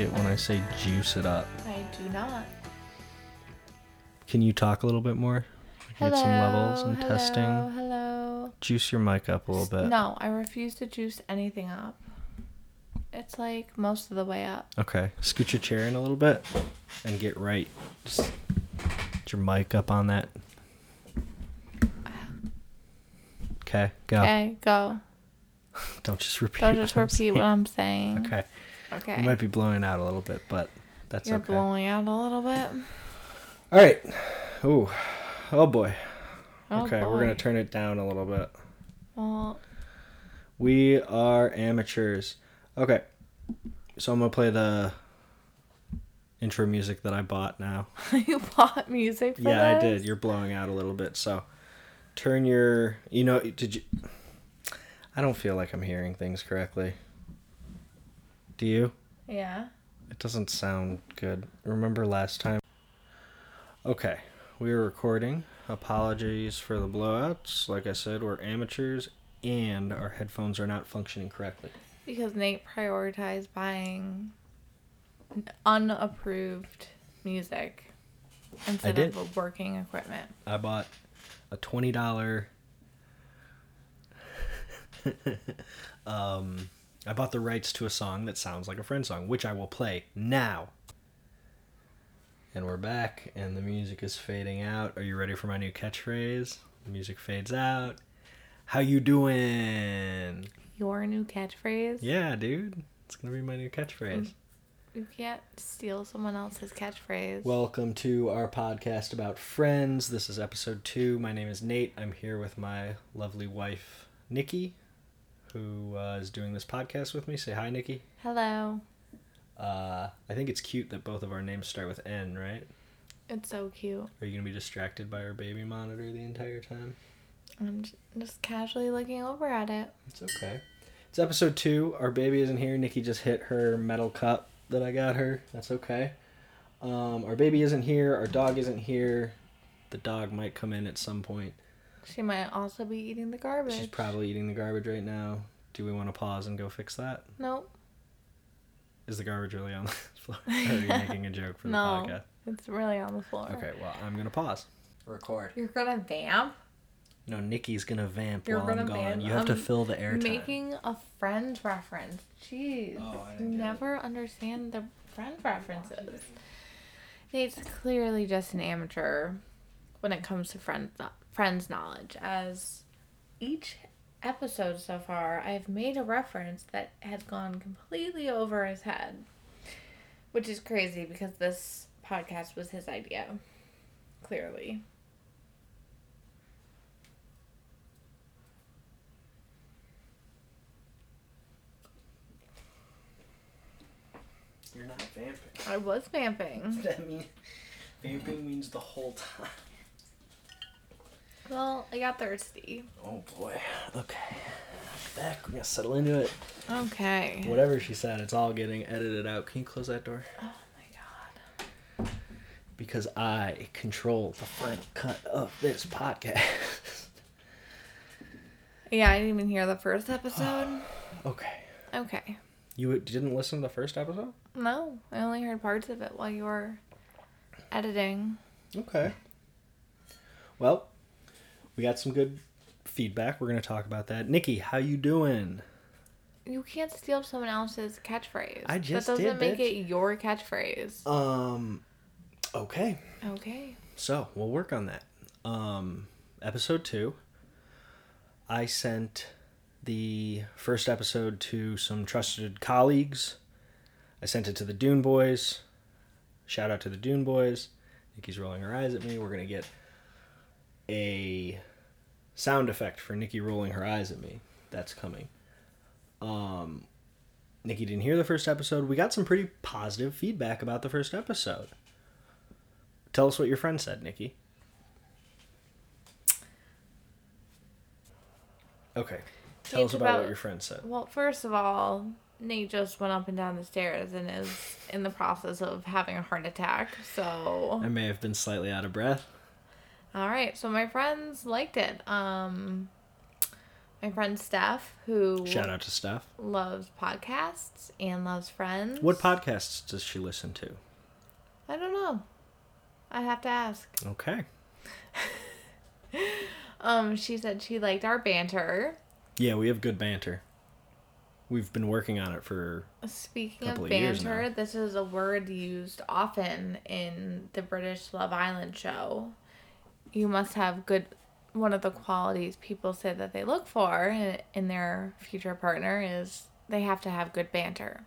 it when I say juice it up. I do not. Can you talk a little bit more? Get some levels and testing. hello, testing. Hello. Juice your mic up a little bit. No, I refuse to juice anything up. It's like most of the way up. Okay. Scoot your chair in a little bit and get right. Just get your mic up on that. Okay, go. Okay, go. Don't just repeat. Don't just repeat what. I'm saying. Okay. Okay. You might be blowing out a little bit, but that's okay. You're okay. blowing out a little bit. All right. Ooh. Oh boy. Oh, okay, we're gonna turn it down a little bit. Well, We are amateurs. Okay. So I'm gonna play the intro music that I bought now. you bought music for yeah, I did. You're blowing out a little bit, so turn your. You know, did you? I don't feel like I'm hearing things correctly. Do you? Yeah. It doesn't sound good. Remember last time? Okay, we are recording. Apologies for the blowouts. Like I said, we're amateurs and our headphones are not functioning correctly. Because Nate prioritized buying unapproved music instead did. of working equipment. I bought a twenty dollar. um, I bought the rights to a song that sounds like a friend song, which I will play now. And we're back, and the music is fading out. Are you ready for my new catchphrase? The music fades out. How you doing? Your new catchphrase? Yeah, dude. It's gonna be my new catchphrase. Mm. You can't steal someone else's catchphrase. Welcome to our podcast about friends. This is episode two. My name is Nate. I'm here with my lovely wife, Nikki, who uh, is doing this podcast with me. Say hi, Nikki. Hello. Uh, I think it's cute that both of our names start with N, right? It's so cute. Are you going to be distracted by our baby monitor the entire time? I'm just casually looking over at it. It's okay. It's episode two. Our baby isn't here. Nikki just hit her metal cup that I got her. That's okay. Um, our baby isn't here. Our dog isn't here. The dog might come in at some point. She might also be eating the garbage. She's probably eating the garbage right now. Do we want to pause and go fix that? Nope. Is the garbage really on the floor? Or are you making a joke for the No. podcast? It's really on the floor. Okay, well, I'm going to pause. Record. You're gonna vamp? No, Nikki's going to vamp You're while I'm gonna gone. vamp? You have to I'm fill the airtime. Making a friend reference. Jeez. Oh, I you didn't it. never understand the friend references. Nate's clearly just an amateur when it comes to friend friends knowledge. As each episode so far, I've made a reference that has gone completely over his head, which is crazy because this podcast was his idea. Clearly. You're not vamping. I was vamping. That mean vamping means the whole time. Well, I got thirsty. Oh boy. Okay. Back. We're gonna settle into it. Okay. Whatever she said, it's all getting edited out. Can you close that door? Oh my god. Because I control the final cut of this podcast. Yeah, I didn't even hear the first episode. okay. Okay. You didn't listen to the first episode? No, I only heard parts of it while you were editing. Okay. Well, we got some good feedback. We're gonna talk about that. Nikki, how you doing? You can't steal someone else's catchphrase. I just that doesn't did, make bitch. it your catchphrase. Um. Okay. Okay. So we'll work on that. Um, episode two. I sent the first episode to some trusted colleagues. I sent it to the Dune Boys. Shout out to the Dune Boys. Nikki's rolling her eyes at me. We're gonna get a sound effect for Nikki rolling her eyes at me. That's coming. Um, Nikki didn't hear the first episode. We got some pretty positive feedback about the first episode. Tell us what your friend said, Nikki. Okay. Tell It's us about, what your friend said. Well, first of all, Nate just went up and down the stairs and is in the process of having a heart attack. So I may have been slightly out of breath. All right, so my friends liked it. Um, my friend Steph, who Shout out to Steph. loves podcasts and loves Friends. What podcasts does she listen to? I don't know. I have to ask. Okay. Um, she said she liked our banter. Yeah, we have good banter. We've been working on it for Speaking Couple of of years banter, now. this is a word used often in the British Love Island show. You must have good. One of the qualities people say that they look for in, in their future partner is they have to have good banter.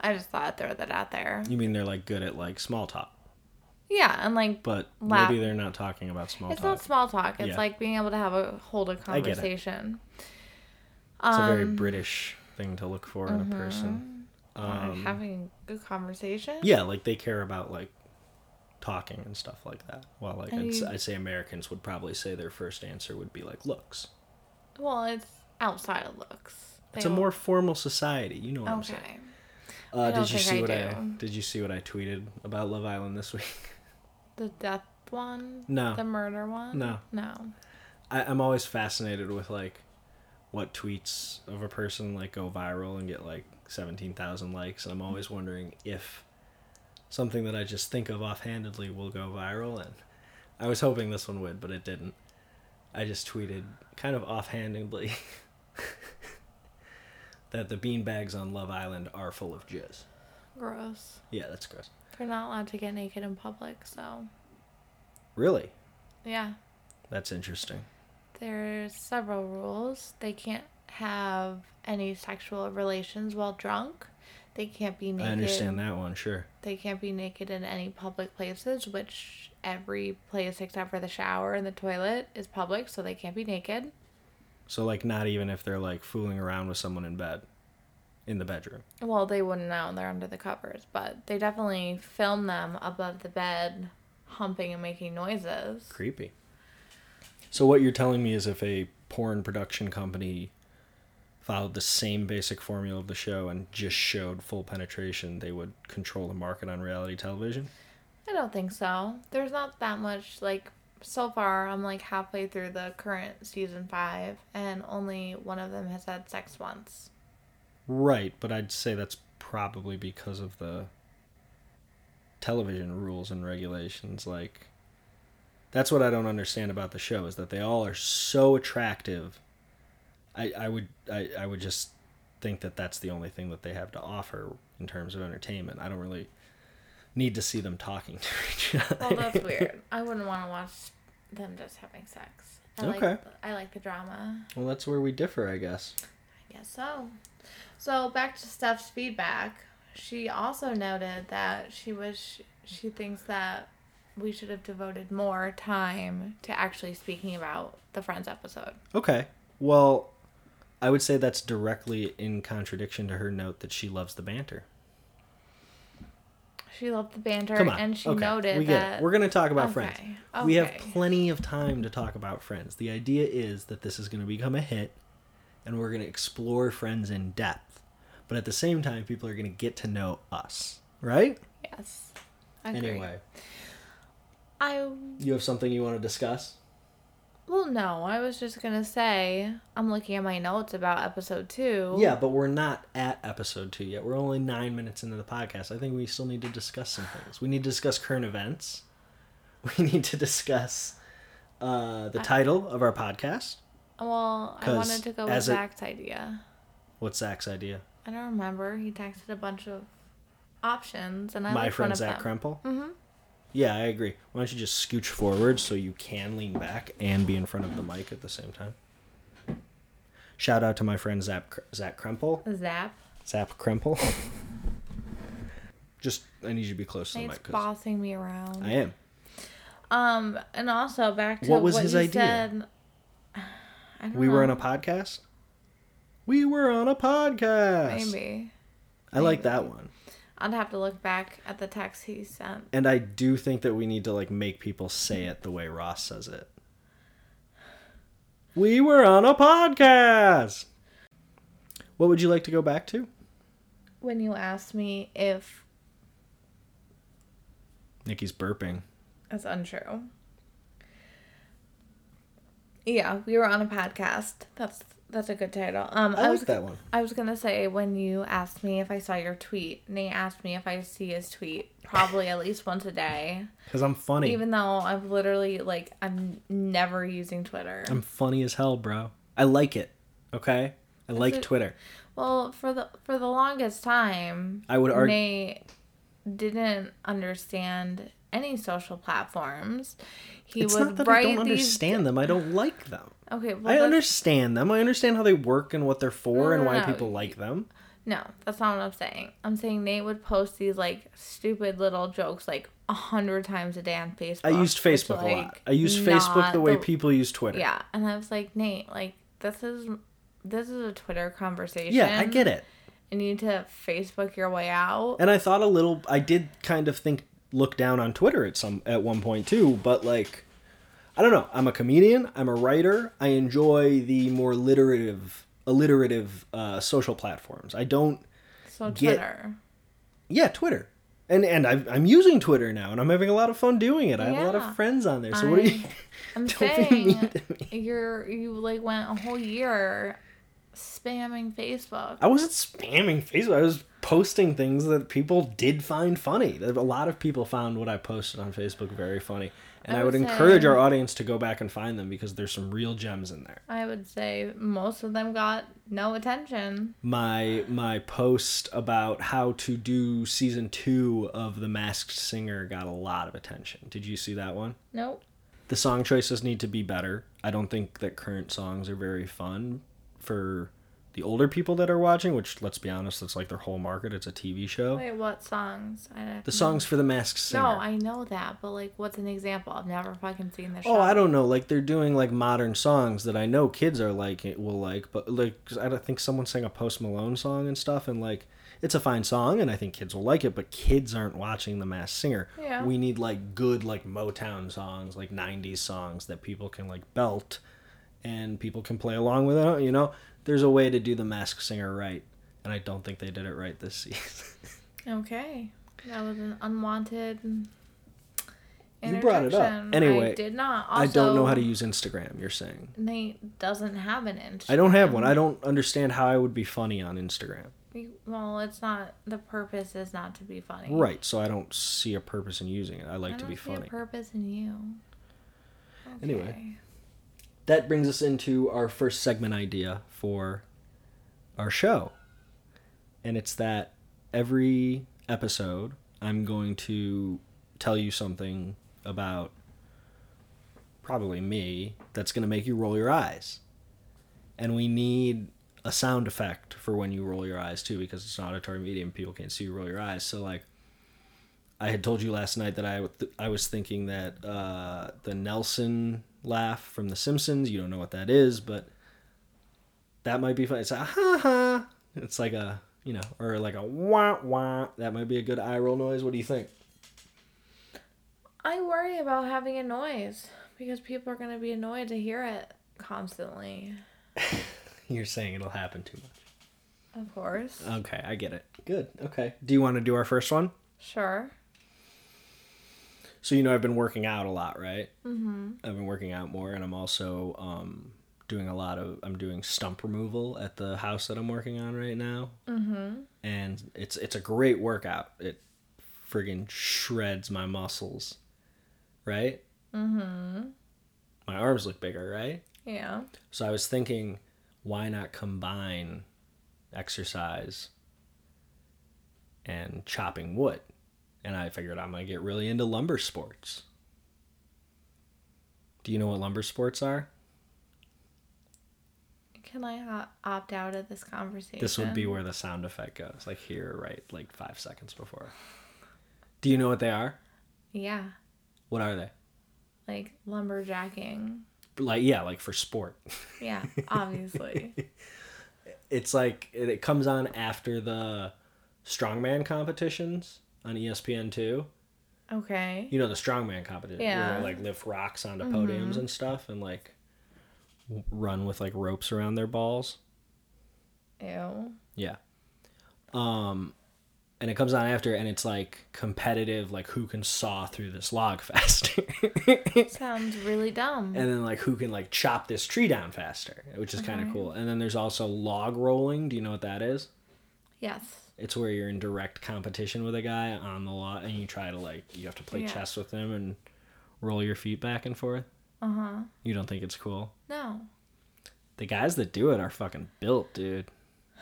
I just thought I'd throw that out there. you mean they're like good at like small talk. Yeah, and like But Laugh. maybe they're not talking about small it's talk. It's not small talk. It's Yeah. like being able to have a hold a get it. conversation. It's a very Um, British thing to look for in a person. uh, Um, having a good conversation. yeah, like they care about like talking and stuff like that. While like And I'd, I'd say Americans would probably say their first answer would be like looks. Well, it's outside of looks. It's a more formal society. You know what I'm saying. okay. Uh, did you see I what I did you see what I tweeted about Love Island this week? The death one? No. The murder one? No. No. I, I'm always fascinated with like what tweets of a person like go viral and get like seventeen thousand likes, and I'm always wondering if something that I just think of offhandedly will go viral. And I was hoping this one would, but it didn't. I just tweeted kind of offhandedly that the beanbags on Love Island are full of jizz. Gross. Yeah, that's gross. They're not allowed to get naked in public, so Really, yeah. that's interesting. There's several rules. They can't have any sexual relations while drunk. They can't be naked. I understand that one, sure. They can't be naked in any public places, which every place except for the shower and the toilet is public, so they can't be naked. So like, not even if they're like fooling around with someone in bed, in the bedroom. Well, they wouldn't know. They're under the covers, but they definitely film them above the bed, humping and making noises. Creepy. So what you're telling me is if a porn production company followed the same basic formula of the show and just showed full penetration, they would control the market on reality television? I don't think so. There's not that much like so far. I'm like halfway through the current season five, and only one of them has had sex once. Right, but I'd say that's probably because of the television rules and regulations like that's what I don't understand about the show is that they all are so attractive. I I would I, I would just think that that's the only thing that they have to offer in terms of entertainment. I don't really need to see them talking to each other. Well, that's weird. I wouldn't want to watch them just having sex. I Okay. Like, I like the drama. Well, that's where we differ, I guess. I guess so. So back to Steph's feedback. She also noted that she wish she thinks that we should have devoted more time to actually speaking about the Friends episode. Okay. Well, I would say that's directly in contradiction to her note that she loves the banter. She loved the banter Come on. and she okay. noted we get that it. We're going to talk about Okay, Friends. We have plenty of time to talk about Friends. The idea is that this is going to become a hit and we're going to explore Friends in depth. But at the same time, people are going to get to know us, right? yes. I. Anyway, I you have something you want to discuss? Well no, I was just gonna say I'm looking at my notes about episode two. Yeah, but we're not at episode two yet. We're only nine minutes into the podcast. I think we still need to discuss some things. We need to discuss current events. We need to discuss uh, the title of our podcast. Well, I wanted to go with Zach's idea. What's Zach's idea? I don't remember. He texted a bunch of options, and I My friend one of Zach them. Krempel? Mhm. Yeah, I agree. Why don't you just scooch forward so you can lean back and be in front of the mic at the same time? Shout out to my friend Zap Zach Krempel. Zap. Zap Krempel. just, I need you to be close to the mic. bossing me around. I am. Um, and also back to What what, was his you idea? said. I don't We were on a podcast? We were on a podcast. Maybe. I like that one. I'd have to look back at the text he sent. And I do think that we need to like make people say it the way Ross says it. We were on a podcast. What would you like to go back to? When you asked me if Nikki's burping. That's untrue. Yeah, we were on a podcast. That's That's a good title. Um, I, was like that one. I was gonna say when you asked me if I saw your tweet, Nate asked me if I see his tweet probably at least once a day. Because I'm funny. Even though I've literally like I'm never using Twitter. I'm funny as hell, bro. I like it. Okay? I like it- Twitter. well, for the for the longest time, I would argue. Nate didn't understand any social platforms. He It's would not that I don't these. understand them. I don't like them. Okay, well, I that's- understand them. I understand how they work and what they're for No, and no, why no. people like them. No, that's not what I'm saying. I'm saying Nate would post these like stupid little jokes like a hundred times a day on Facebook. I used Facebook a lot. I used Facebook the way people use Twitter. Yeah, and I was like, Nate, like this is this is a Twitter conversation. Yeah, I get it. You need to Facebook your way out. And I thought a little I did kind of think look down on Twitter at some at one point too, but like I don't know. I'm a comedian, I'm a writer. I enjoy the more literative alliterative uh, social platforms. I don't So get- Twitter. yeah, Twitter. And and I've, I'm using Twitter now, and I'm having a lot of fun doing it. I have a lot of friends on there. So what are you? I'm Don't be saying mean to me. you're you like went a whole year spamming Facebook. I wasn't spamming Facebook. I was posting things that people did find funny. A lot of people found what I posted on Facebook very funny, and I I, would would encourage say- our audience to go back and find them because there's some real gems in there. I would say most of them got no attention. My my post about how to do season two of The Masked Singer got a lot of attention. Did you see that one? Nope. the song choices need to be better. I don't think that current songs are very fun for the older people that are watching, which let's be honest, that's like their whole market. It's a TV show. Wait, what songs? I The songs for the Masked Singer. No, I know that, but like, what's an example? I've never fucking seen the oh, show. Oh, I don't know. Like they're doing like modern songs that I know kids are like will like, but like 'cause I don't think someone sang a Post Malone song and stuff, and like it's a fine song, and I think kids will like it. But kids aren't watching the Masked Singer. Yeah. We need like good like Motown songs, like '90s songs that people can like belt, and people can play along with it. You know, there's a way to do the Masked Singer right, and I don't think they did it right this season. Okay, that was an unwanted. You brought it up. Anyway, I did not. Also, I don't know how to use Instagram. You're saying. Nate doesn't have an Instagram. I don't have one. I don't understand how I would be funny on Instagram. Well, it's not. The purpose is not to be funny. Right, so I don't see a purpose in using it. I I like to don't be see a funny. purpose in you. Anyway. That brings us into our first segment idea for our show. And it's that every episode I'm going to tell you something about probably me that's going to make you roll your eyes. And we need a sound effect for when you roll your eyes too because it's an auditory medium people can't see you roll your eyes. So like I had told you last night that I, I was thinking that uh, the Nelson laugh from The Simpsons, you don't know what that is, but that might be fun. It's a ha ha. It's like a, you know, or like a wah wah. That might be a good eye roll noise. What do you think? I worry about having a noise because people are going to be annoyed to hear it constantly. You're saying it'll happen too much. Of course. Okay, I get it. Good. Okay. Do you want to do our first one? Sure. So you know I've been working out a lot, right? Mm-hmm. I've been working out more, and I'm also um, doing a lot of I'm doing stump removal at the house that I'm working on right now. Mm-hmm. And it's it's a great workout. It friggin' shreds my muscles, right? Mm-hmm. My arms look bigger, right? Yeah. So I was thinking, why not combine exercise and chopping wood? And I figured I'm going to get really into lumber sports. Do you know what lumber sports are? Can I opt out of this conversation? This would be where the sound effect goes, like here, right, like five seconds before. Do you know what they are? Yeah. What are they? Like lumberjacking. Like, yeah, like for sport. Yeah, obviously. it's like it, it comes on after the strongman competitions on E ESPN2. okay. you know the strongman competition where Yeah. they like lift rocks onto podiums and stuff and like run with like ropes around their balls Ew. yeah um and it comes on after, and it's like competitive, like who can saw through this log faster, Sounds really dumb. and then like who can like chop this tree down faster, which is kind of cool. And then there's also log rolling. Do you know what that is? yes. It's where you're in direct competition with a guy on the lot, and you try to like you have to play Yeah. chess with him and roll your feet back and forth. Uh huh. You don't think it's cool? No. The guys that do it are fucking built, dude.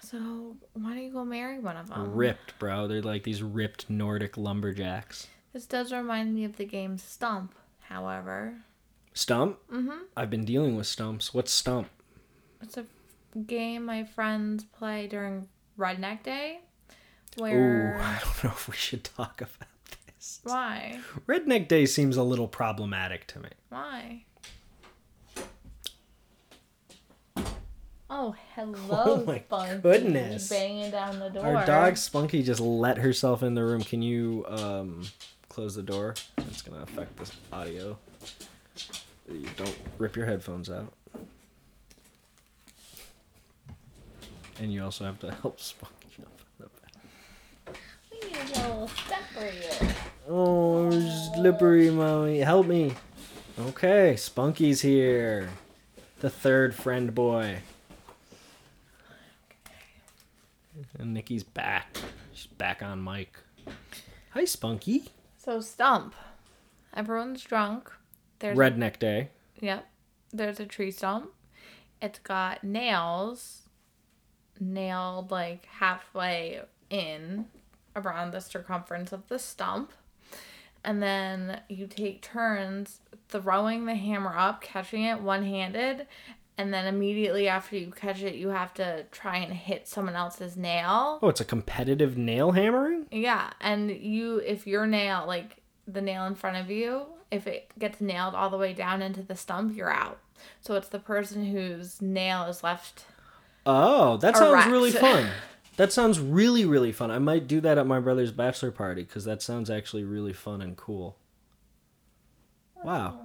So why don't you go marry one of them? ripped, bro. They're like these ripped Nordic lumberjacks. This does remind me of the game Stump. However, Stump? mm-hmm. I've been dealing with stumps. What's stump? it's a game my friends play during Redneck Day, Ooh, where I don't know if we should talk about this. why Redneck Day seems a little problematic to me. why. Oh, hello, Oh my Spunky. goodness. Banging down the door. Our dog Spunky just let herself in the room. Can you um, close the door? It's gonna affect this audio. You don't rip your headphones out. And you also have to help Spunky up in the back. We need a little step for you. Oh, I'm slippery, mommy. Help me. Okay, Spunky's here. The third friend boy. And Nikki's back. She's back on mic. Hi, Spunky. So Stump. Everyone's drunk. There's Redneck Day. Yep. There's a tree stump. It's got nails nailed like halfway in around the circumference of the stump. And then you take turns throwing the hammer up, catching it one handed, and then immediately after you catch it, you have to try and hit someone else's nail. Oh, it's a competitive nail hammering? Yeah, and you if your nail like the nail in front of you, if it gets nailed all the way down into the stump, you're out. So it's the person whose nail is left. Oh, that sounds Erect. really fun. That sounds really, really fun. I might do that at my brother's bachelor party because that sounds actually really fun and cool. Wow.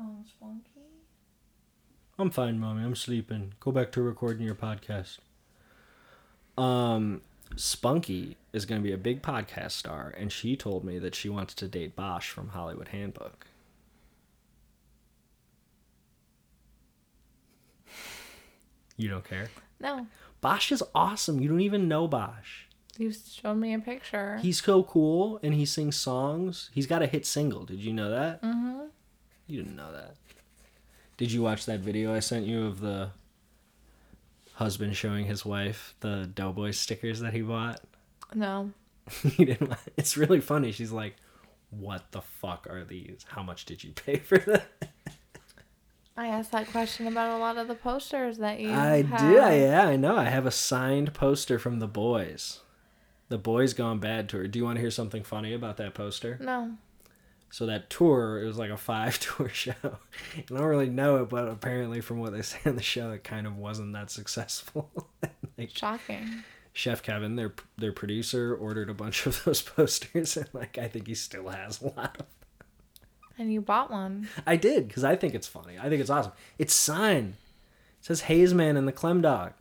I'm fine, mommy. I'm sleeping. Go back to recording your podcast. Um, Spunky is going to be a big podcast star, and she told me that she wants to date Bosch from Hollywood Handbook. You don't care? No, Bosch is awesome. You don't even know Bosch. you showed me a picture. He's so cool, and he sings songs. He's got a hit single. Did you know that? mm-hmm. You didn't know that. Did you watch that video I sent you of the husband showing his wife the Doughboy stickers that he bought? No, he didn't. It's really funny. She's like, "What the fuck are these? How much did you pay for them?" I asked that question about a lot of the posters that you. I have. do. Yeah, I know. I have a signed poster from the boys. The boys gone bad tour. Do you want to hear something funny about that poster? No. So that tour, it was like a five tour show. I don't really know it, but apparently from what they say on the show, it kind of wasn't that successful. like Shocking. Chef Kevin, their their producer, ordered a bunch of those posters, and like I think he still has a lot of. And you bought one. I did because I think it's funny. I think it's awesome. It's signed. It says Hayes Man and the Clem Dog.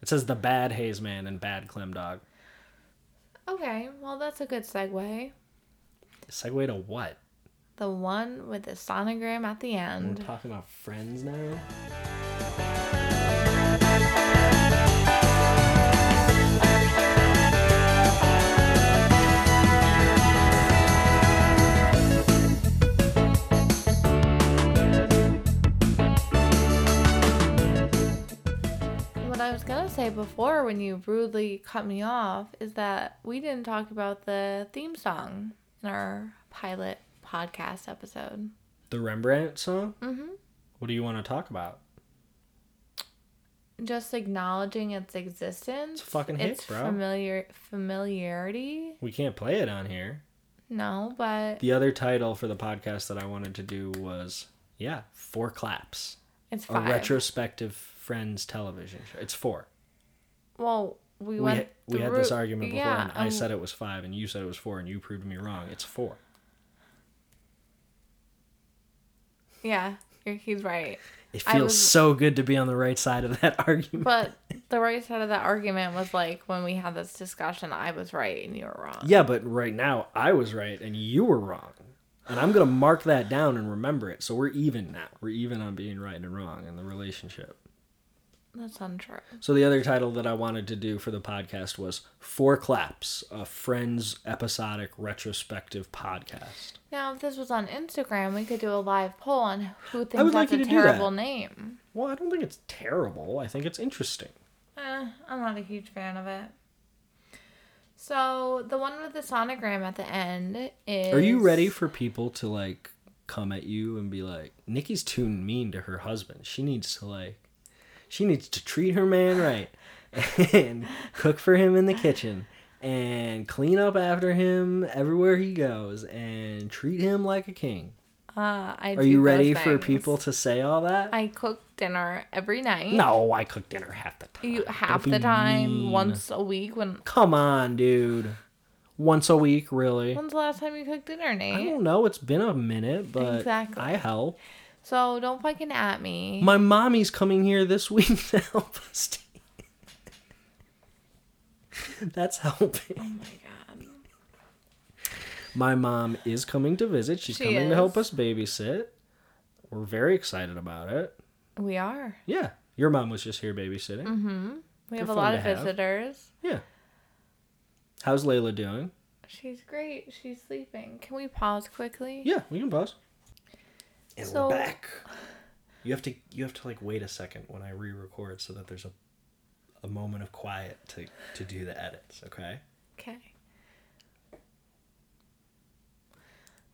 It says the bad Hayes Man and bad Clem Dog. Okay, well that's a good segue. Segue to what? The one with the sonogram at the end. We're talking about friends now. I was gonna say before when you rudely cut me off is that we didn't talk about the theme song in our pilot podcast episode. The Rembrandt song. Mm-hmm. What do you want to talk about? Just acknowledging its existence. It's a fucking hit, its bro. Familiar familiarity. We can't play it on here. No, but The other title for the podcast that I wanted to do was yeah, Four Claps, it's a retrospective Friends television show. It's four. Well, we We went. we had this argument before, yeah, and I um, said it was five, and you said it was four, and you proved me wrong. It's four. Yeah. He's right. It feels was- so good to be on the right side of that argument. But the right side of that argument was like when we had this discussion, I was right and you were wrong. yeah, but right now I was right and you were wrong. And I'm going to mark that down and remember it. So we're even now. We're even on being right and wrong in the relationship. That's untrue. So the other title that I wanted to do for the podcast was Four Claps, a Friends episodic retrospective podcast. Now, if this was on Instagram, we could do a live poll on who thinks like that's you a do that. terrible name. Well, I don't think it's terrible. I think it's interesting. Eh, I'm not a huge fan of it. So the one with the sonogram at the end is. Are you ready for people to like come at you and be like, Nikki's too mean to her husband. She needs to like, she needs to treat her man right and cook for him in the kitchen and clean up after him everywhere he goes and treat him like a king. Uh, I Are you ready for people to say all that? I cook dinner every night. no, I cook dinner half the time. You half Don't the time, mean. once a week. When Come on, dude. Once a week, really? when's the last time you cooked dinner, Nate? I don't know. It's been a minute, but Exactly. I help. So don't fucking at me. My mommy's coming here this week to help us. That's helping. oh my god. My mom is coming to visit. She's She coming to help us babysit. We're very excited about it. We are. Yeah. Your mom was just here babysitting. Mm-hmm. We have a lot of have. visitors. Yeah. How's Layla doing? She's great. She's sleeping. Can we pause quickly? Yeah, we can pause. And So- we're back. You have to you have to like wait a second when I re-record so that there's a a moment of quiet to to do the edits, okay? Okay.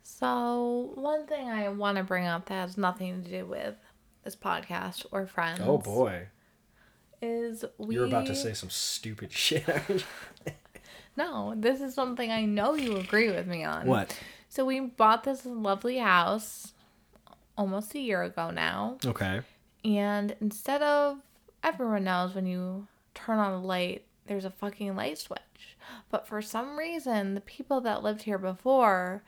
So, one thing I want to bring up that has nothing to do with this podcast or friends. Oh boy. Is we. You're about to say some stupid shit. No, this is something I know you agree with me on. what? So, we bought this lovely house almost a year ago now. Okay. And instead of. Everyone knows when you turn on a light, there's a fucking light switch. But for some reason, the people that lived here before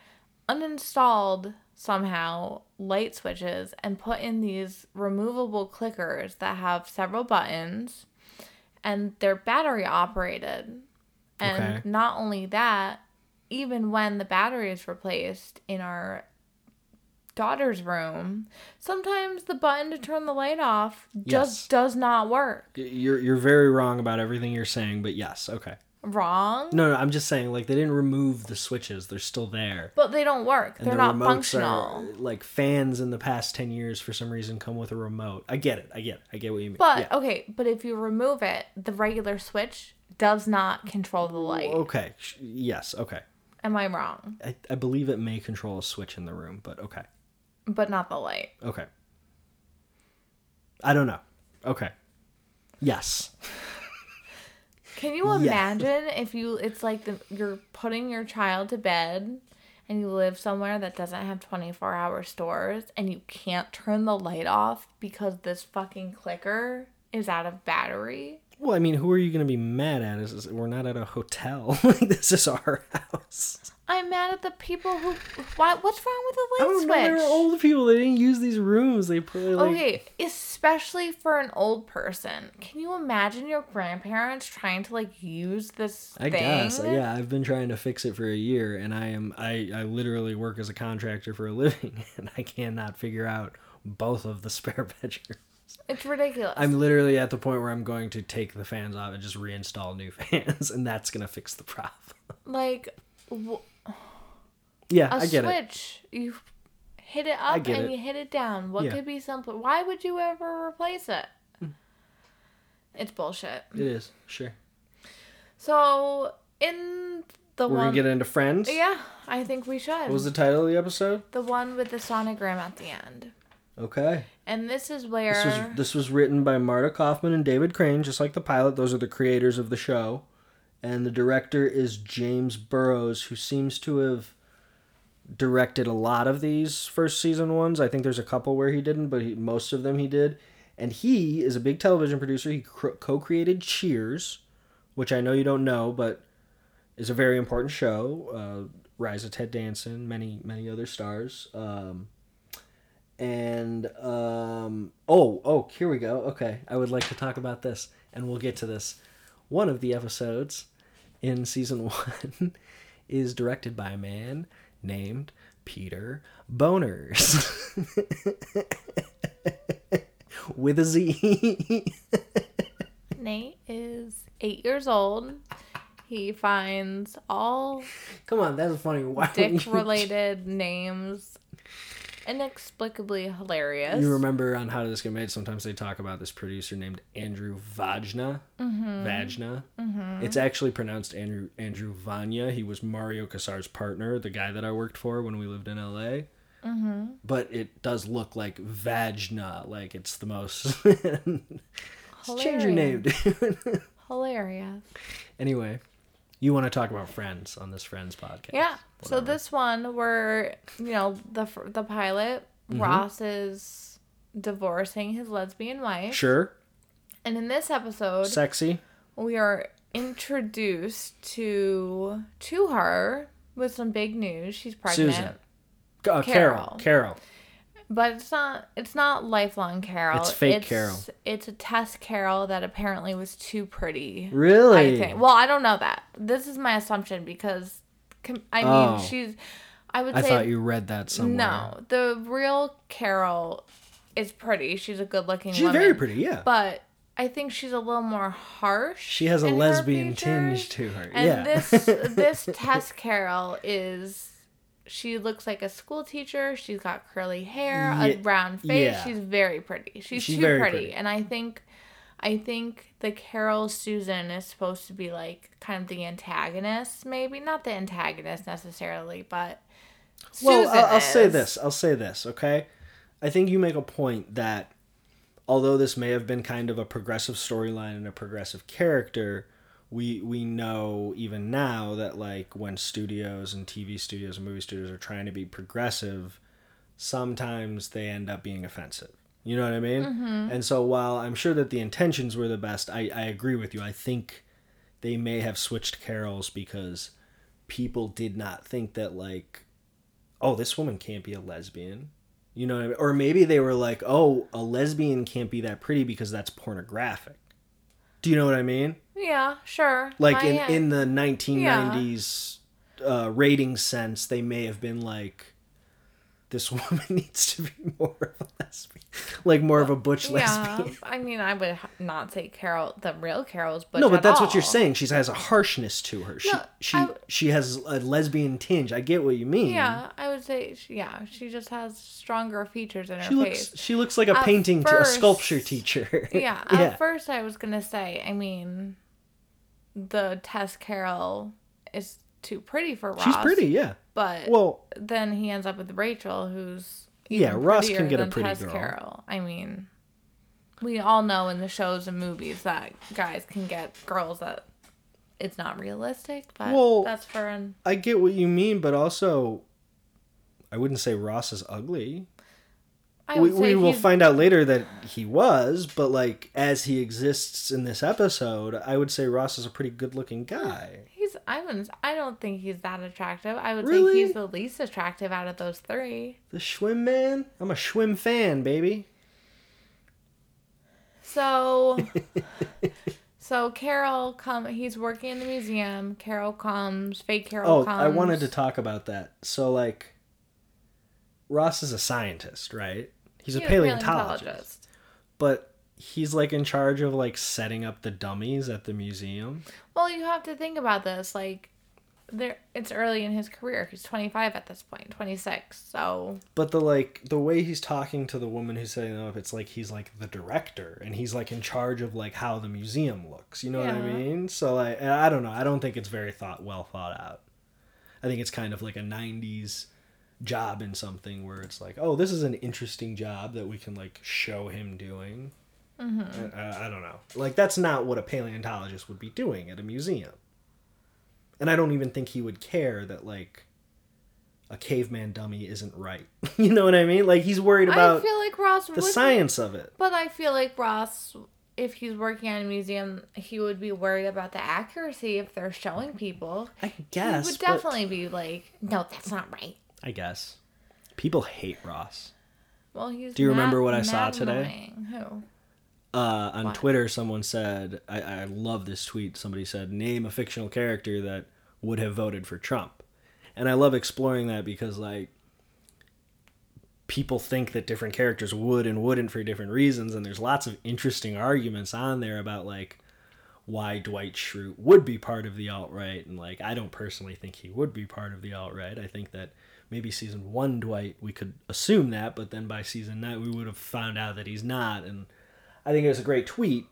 uninstalled somehow light switches and put in these removable clickers that have several buttons and they're battery operated. And Okay. not only that, even when the battery is replaced in our daughter's room, sometimes the button to turn the light off just Yes. does not work. You're you're very wrong about everything you're saying, but yes, okay. Wrong? No, no, I'm just saying like they didn't remove the switches; they're still there. But they don't work. And They're the not functional. Are, like fans in the past ten years, for some reason, come with a remote. I get it. I get. It. I get what you mean. But yeah. okay, but if you remove it, the regular switch does not control the light. okay. Yes. Okay. Am I wrong? I, I believe it may control a switch in the room, but okay. But not the light. Okay. I don't know. Okay. Yes. Can you imagine if you it's like the, you're putting your child to bed and you live somewhere that doesn't have 24 hour stores and you can't turn the light off because this fucking clicker is out of battery? Well, I mean, who are you going to be mad at? Is, we're not at a hotel. like this is our house. I'm mad at the people who why what's wrong with the light I don't switch? know. They were old people. They didn't use these rooms. They probably like. Okay, especially for an old person. Can you imagine your grandparents trying to like use this I thing? guess. Yeah, I've been trying to fix it for a year, and I am. I I literally work as a contractor for a living, and I cannot figure out both of the spare bedrooms. It's ridiculous. I'm literally at the point where I'm going to take the fans off and just reinstall new fans, and that's gonna fix the problem. like w- Yeah, a I get it. switch. You hit it up and it. you hit it down. What Yeah. could be simpler? Why would you ever replace it? It's bullshit. It is sure. So in the We're one, gonna get into friends. yeah, I think we should. What was the title of the episode? the one with the sonogram at the end? Okay. And this is where This was this was written by Marta Kauffman and David Crane, just like the pilot. Those are the creators of the show, and the director is James Burrows, who seems to have directed a lot of these first season ones. I think there's a couple where he didn't, but he, most of them he did. And he is a big television producer. He co-created Cheers, which I know you don't know, but is a very important show. Uh, Rise of Ted Danson, many many other stars. Um, and um, oh, oh, here we go. Okay, I would like to talk about this, and we'll get to this. One of the episodes in season one is directed by a man named Peter Bonerz. With a Z. Nate is eight years old. He finds all Come on, that's funny. Dick related names inexplicably hilarious. You remember on How Did This Get Made? Sometimes they talk about this producer named Andrew Vajna. Mm-hmm. Vajna. Mm-hmm. It's actually pronounced Andrew Andrew Vanya. He was Mario Kassar's partner, the guy that I worked for when we lived in LA. Mm-hmm. But it does look like Vajna, like it's the most. Change your name, dude. Hilarious. anyway, you want to talk about Friends on this Friends podcast? Yeah. So this one, we're you know the the pilot. Mm-hmm. Ross is divorcing his lesbian wife, Sure. and in this episode, Sexy. we are introduced to to her with some big news. She's pregnant. Susan. Uh, Carol. Carol. Carol. But it's not it's not lifelong Carol. It's fake Carol. It's a test Carol that apparently was too pretty. Really? I think. Well, I don't know that. This is my assumption because I mean, Oh. she's I would say I say thought you read that somewhere. no. The real Carol is pretty. She's a good-looking She's woman. very pretty, yeah. But I think she's a little more harsh. She has a lesbian tinge to her. And yeah. this this Tess Carol is she looks like a school teacher. She's got curly hair, a Ye- round face. yeah. She's very pretty. She's, She's too pretty. pretty. And I think I think the Carol Susan is supposed to be like kind of the antagonist, maybe not the antagonist necessarily, but well, Susan I'll, I'll say this. I'll say this. Okay, I think you make a point that although this may have been kind of a progressive storyline and a progressive character, we we know even now that like when studios and TV studios and movie studios are trying to be progressive, sometimes they end up being offensive. You know what I mean? Mm-hmm. And so while I'm sure that the intentions were the best, I, I agree with you. I think they may have switched carols because people did not think that like oh this woman can't be a lesbian you know what I mean? or maybe they were like oh a lesbian can't be that pretty because that's pornographic do you know what i mean Yeah, sure. like I in, am. in the 1990s uh, rating sense they may have been like this woman needs to be more of a lesbian like more of a butch yeah, lesbian I mean, I would not say Carol, the real Carol's, but no, but that's what you're saying. She has a harshness to her. She No, she I- she has a lesbian tinge. I get what you mean. Yeah, I would say, she- yeah, she just has stronger features in her She looks face. she looks like a At painting, t- a first- sculpture teacher. Yeah, yeah. at first I was gonna say, I mean, the Tess Carol is too pretty for Ross. She's pretty, yeah. But Well, then he ends up with Rachel, who's Yeah, Ross can get a pretty Tess girl. Carol. I mean, we all know in the shows and movies that guys can get girls that it's not realistic, but Well, that's for an I get what you mean, but also, I wouldn't say Ross is ugly. We, we will find out later that he was, but like as he exists in this episode, I would say Ross is a pretty good-looking guy. He's I wouldn't I don't think he's that attractive. I would Really? say he's the least attractive out of those three. The Schwim man, I'm a Schwim fan, baby. So So Carol come he's working in the museum. Carol comes, fake Carol Oh, comes. I wanted to talk about that. So like, Ross is a scientist, right? He's a He's paleontologist. but he's like in charge of like setting up the dummies at the museum. Well, you have to think about this. Like, there, it's early in his career. He's 25 at this point, 26. So, But the like the way he's talking to the woman who's setting them up, it's like he's like the director and he's like in charge of like how the museum looks. You know what I mean? So like I don't know. I don't think it's very thought well thought out. I think it's kind of like a '90s job in something where it's like, oh, this is an interesting job that we can like show him doing. Mm-hmm. I, I don't know. Like that's not what a paleontologist would be doing at a museum. And I don't even think he would care that like a caveman dummy isn't right. you know what I mean? Like he's worried about I feel like Ross the science of it. But I feel like Ross, if he's working at a museum, he would be worried about the accuracy if they're showing people. I guess. he would definitely be like, no, that's not right. I guess. People hate Ross. Well, he's. Do you remember what I saw today? annoying. Who? Uh, on? Twitter, someone said, I, I love this tweet. Somebody said, name a fictional character that would have voted for Trump. And I love exploring that because, like, people think that different characters would and wouldn't for different reasons. And there's lots of interesting arguments on there about, like, why Dwight Schrute would be part of the alt right. And, like, I don't personally think he would be part of the alt right. I think that maybe season one Dwight, we could assume that, but then by season nine, we would have found out that he's not. And I think it was a great tweet.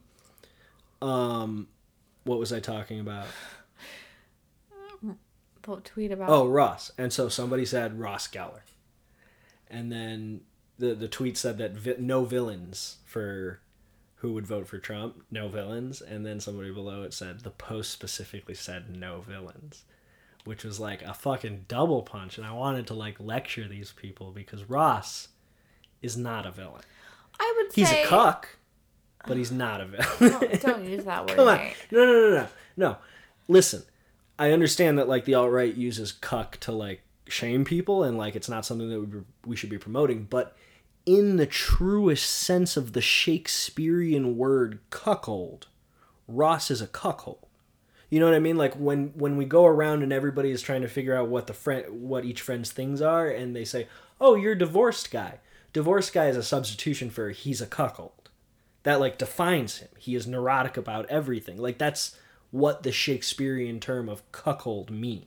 Um, what was I talking about? The tweet about. Oh, Ross. And so somebody said Ross Geller, and then the the tweet said that vi- no villains for who would vote for Trump, no villains, and then somebody below it said the post specifically said no villains, which was like a fucking double punch, and I wanted to like lecture these people because Ross is not a villain. I would He's say. a cuck, but he's not a villain. Don't, don't use that word. Come on. Nate. No, no, no, no. No. Listen, I understand that like the alt right uses cuck to like shame people and like it's not something that we, we should be promoting, but in the truest sense of the Shakespearean word cuckold, Ross is a cuckold. You know what I mean? Like when when we go around and everybody is trying to figure out what the friend what each friend's things are and they say, "Oh, you're a divorced guy." Divorced guy is a substitution for he's a cuckold that like defines him. He is neurotic about everything. Like that's what the Shakespearean term of cuckold means.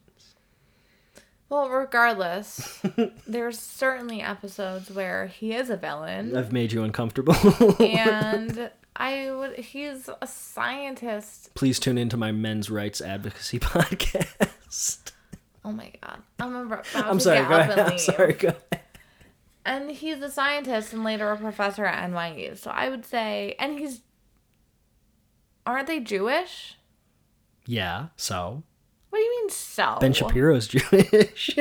Well, regardless, there's certainly episodes where he is a villain, I've made you uncomfortable. and I would. He's a scientist. Please tune into my men's rights advocacy podcast. Oh my god, I'm about I'm sorry. Go ahead. I'm sorry. Go ahead. And he's a scientist and later a professor at NYU. So I would say, and he's. Aren't they Jewish? Yeah. So What do you mean so? Ben Shapiro's Jewish.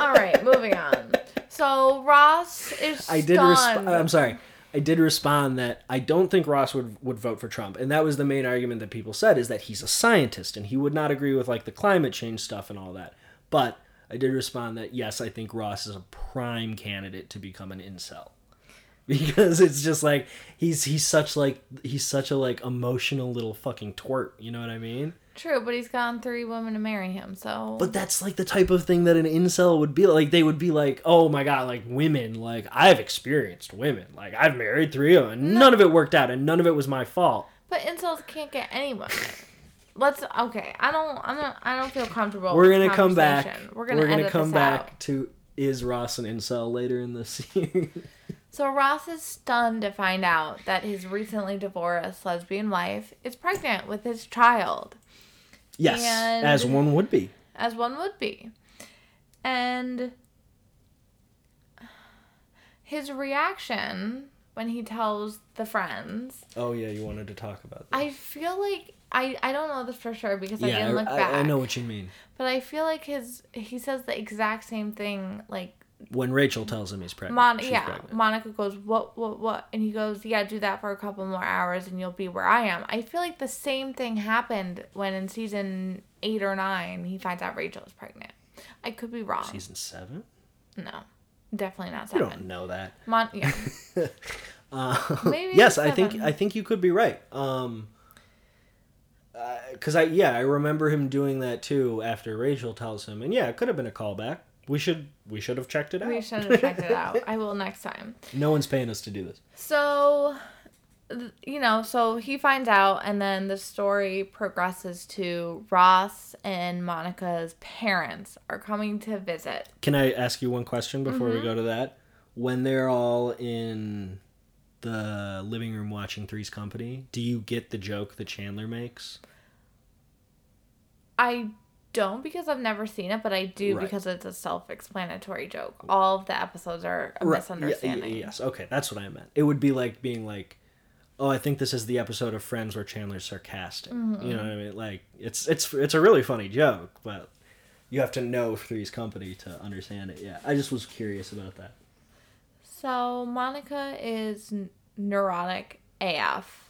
All right, moving on. So Ross is. I did. stunned. Resp- I'm sorry. I did respond that I don't think Ross would would vote for Trump, and that was the main argument that people said is that he's a scientist and he would not agree with like the climate change stuff and all that. But I did respond that yes, I think Ross is a prime candidate to become an incel because it's just like he's he's such like he's such a like emotional little fucking twerp. You know what I mean? True, but he's gotten three women to marry him, so. But that's like the type of thing that an incel would be like. They would be like, "Oh my god, like women, like I've experienced women, like I've married three of them, and none of it worked out, and none of it was my fault." But incels can't get anyone. Let's okay. I don't. I'm not. I don't feel comfortable. We're gonna come back. We're We're gonna, come back out. to is Ross an incel later in the series? So Ross is stunned to find out that his recently divorced lesbian wife is pregnant with his child, yes, And- as one would be. as one would be, and his reaction when he tells the friends. Oh yeah, you wanted to talk about that. I feel like I I don't know this for sure because I didn't look I, back. I know what you mean. But I feel like his he says the exact same thing like When Rachel tells him he's pregnant, Mon- yeah, pregnant. Monica goes, "What, what, what?" And he goes, "Yeah, do that for a couple more hours, and you'll be where I am." I feel like the same thing happened when in season eight or nine he finds out Rachel is pregnant. I could be wrong. Season seven? no, Definitely not 7. You don't know that. Mon- yeah, Uh, Maybe yes, I think. I think you could be right. Um, because I yeah I remember him doing that too after Rachel tells him, and yeah, it could have been a callback. We should we should have checked it out. we should have checked it out. I will next time. no one's paying us to do this. So, you know, so he finds out, and then the story progresses to Ross and Monica's parents are coming to visit. Can I ask you one question before Mm-hmm. we go to that? When they're all in the living room watching Three's Company, do you get the joke that Chandler makes? I don't because I've never seen it, but I do Right. because it's a self-explanatory joke. All of the episodes are a Right. misunderstanding. Yeah, yes. Okay, that's what I meant. It would be like being like, "Oh, I think this is the episode of Friends where Chandler's sarcastic." Mm-hmm. You know what I mean? Like it's it's it's a really funny joke, but you have to know Three's Company to understand it. Yeah, I just was curious about that. So Monica is n- neurotic AF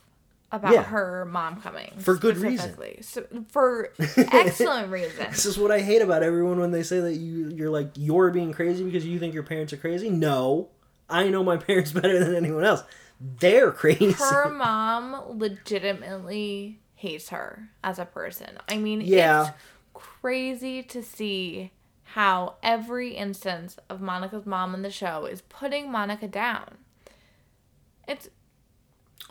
about Yeah. her mom coming For good reason. So, for excellent reason. This is what I hate about everyone when they say that you you're like you're being crazy because you think your parents are crazy. No, I know my parents better than anyone else. They're crazy. Her mom legitimately hates her as a person. I mean, Yeah. it's crazy to see how every instance of Monica's mom in the show is putting Monica down. It's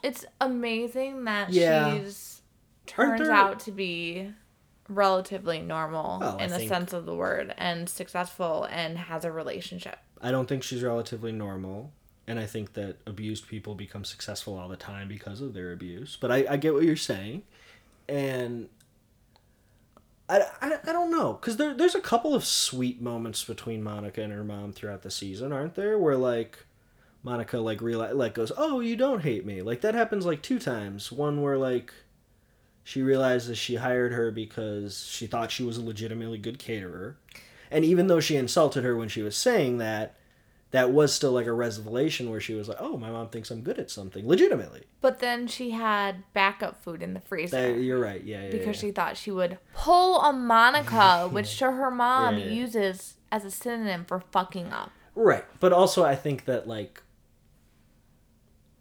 it's amazing that Yeah. she's turns there- out to be relatively normal Well, I in a think- sense of the word and successful and has a relationship. I don't think she's relatively normal. And I think that abused people become successful all the time because of their abuse. But I, I get what you're saying. And I, I, I don't know. Because there, there's a couple of sweet moments between Monica and her mom throughout the season, aren't there? Where, like, Monica, like, realize, like goes, oh, you don't hate me. Like, that happens, like, two times. One where, like, she realizes she hired her because she thought she was a legitimately good caterer. And even though she insulted her when she was saying that, that was still like a revelation where she was like, "Oh, my mom thinks I'm good at something, legitimately." But then she had backup food in the freezer. That, you're right. Yeah, yeah. because yeah. she thought she would pull a Monica, which to her mom uses as a synonym for fucking up. right. But also, I think that like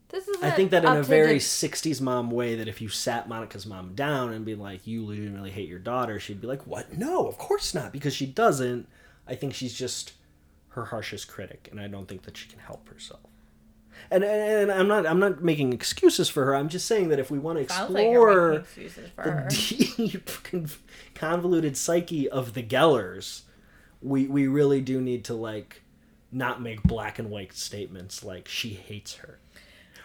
This is I think that in a very the- '60s mom way, that if you sat Monica's mom down and be like, "You legitimately hate your daughter," she'd be like, "What? No, of course not," because she doesn't. I think she's just her harshest critic, and I don't think that she can help herself. And, and, and I'm not I'm not making excuses for her. I'm just saying that if we want to like explore for her. deep convoluted psyche of the Gellers, we we really do need to like not make black and white statements like she hates her.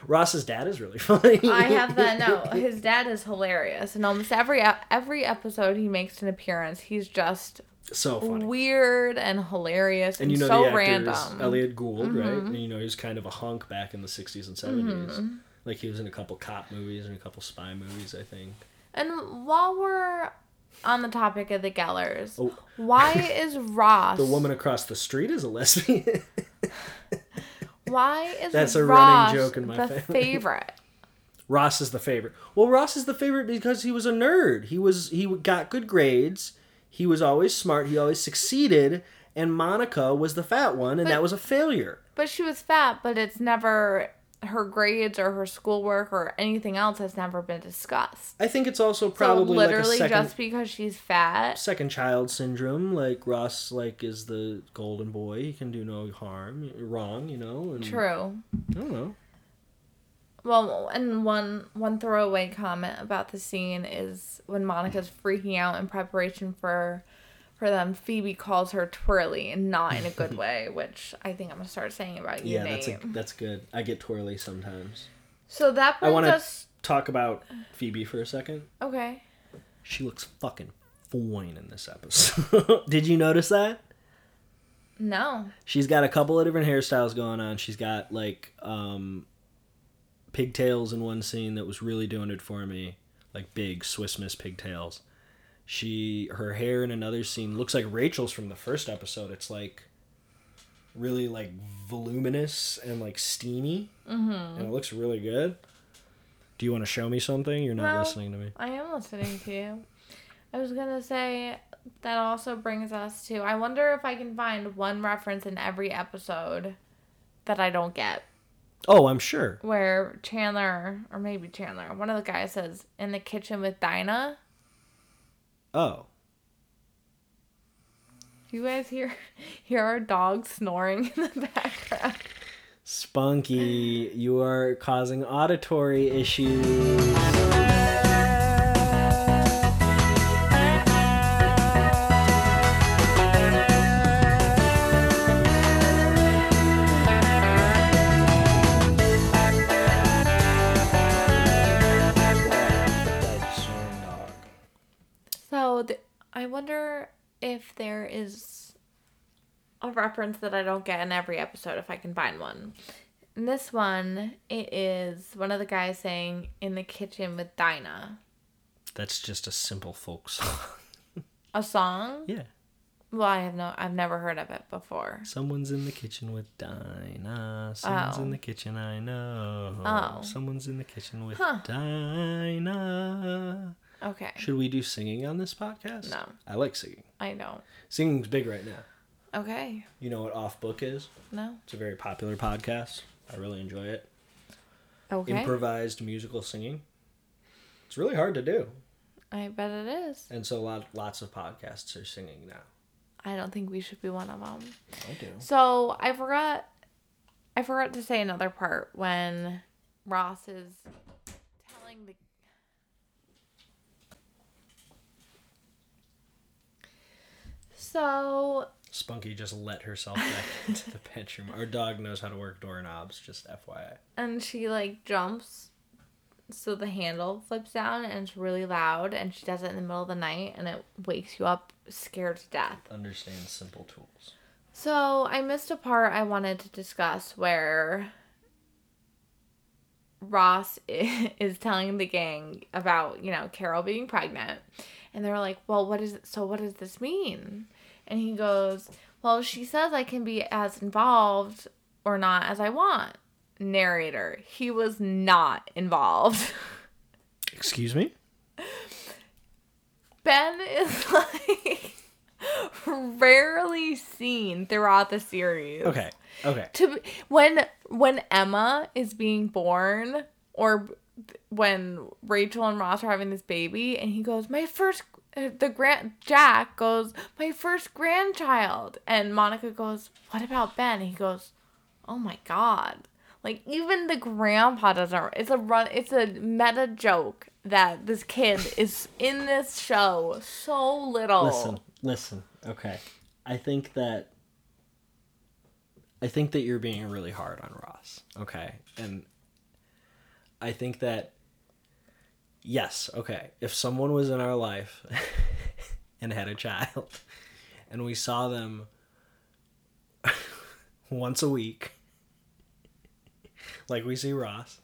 Ross's dad is really funny. I have that. No, his dad is hilarious, and almost every every episode he makes an appearance, he's just so funny. weird and hilarious and, And you know so the actor random. Mm-hmm. is Elliot Gould, right? And you know he was kind of a hunk back in the '60s and '70s. Like he was in a couple cop movies and a couple spy movies, I think. And while we're on the topic of the Gellers, Oh. why is Ross? The woman across the street is a lesbian. Why is That's a Ross running joke in my the family. favorite? Ross is the favorite. Well, Ross is the favorite because he was a nerd. He was he got good grades. He was always smart. He always succeeded. And Monica was the fat one, and But- that was a failure. But she was fat, but it's never her grades or her schoolwork or anything else has never been discussed. I think it's also So probably like a literally second just because she's fat. second child syndrome. Like Ross, like is the golden boy. He can do no harm, wrong, you know. And True. I don't know. Well, and one one throwaway comment about the scene is when Monica's freaking out in preparation for for them. Phoebe calls her twirly and not in a good way, which I think I'm gonna start saying about you, Yeah, Nate. that's a, that's good. I get twirly sometimes. so that I brings want to us. talk about Phoebe for a second. Okay. She looks fucking fine in this episode. Did you notice that? No. She's got a couple of different hairstyles going on. She's got like um pigtails in one scene that was really doing it for me, like big Swiss Miss pigtails. She her hair in another scene looks like Rachel's from the first episode. It's like really like voluminous and like steamy, mm-hmm. and it looks really good. Do you want to show me something? You're not No. listening to me. I am listening to you. I was gonna say that also brings us to I wonder if I can find one reference in every episode that I don't get. Oh, I'm sure. Where Chandler or maybe Chandler, one of the guys says in the kitchen with Dinah. Oh, you guys hear hear our dog snoring in the background? Spunky, you are causing auditory issues. Wonder if there is a reference that I don't get in every episode if I can find one. In this one, it is one of the guys saying in the kitchen with Dinah. That's just a simple folk song. A song? yeah. Well, I have no I've never heard of it before. Someone's in the kitchen with Dinah. Someone's Oh. in the kitchen, I know. Oh. Someone's in the kitchen with Huh. Dinah. Okay. Should we do singing on this podcast? No. I like singing. I don't. Singing's big right now. Okay. You know what Off Book is? No. It's a very popular podcast. I really enjoy it. Okay. Improvised musical singing. It's really hard to do. I bet it is. And so lot, lots of podcasts are singing now. I don't think we should be one of them. I do. So I forgot. I forgot to say another part when Ross is telling the. So Spunky just let herself back into the bedroom. Our dog knows how to work doorknobs, just FYI. and she like jumps so the handle flips down and it's really loud and she does it in the middle of the night and it wakes you up scared to death Understand simple tools. so i missed a part i wanted to discuss where ross is telling the gang about you know carol being pregnant and they're like well what is it so what does this mean and he goes well she says i can be as involved or not as i want narrator he was not involved Excuse me? ben is like rarely seen throughout the series Okay. Okay. to when when Emma is being born or when Rachel and Ross are having this baby and he goes my first uh, the grand Jack goes my first grandchild and Monica goes what about Ben and he goes oh my god like even the grandpa doesn't it's a run it's a meta joke that this kid is in this show so little Listen, listen. Okay. I think that I think that you're being really hard on Ross. Okay. And I think that yes, okay. If someone was in our life and had a child and we saw them once a week like we see Ross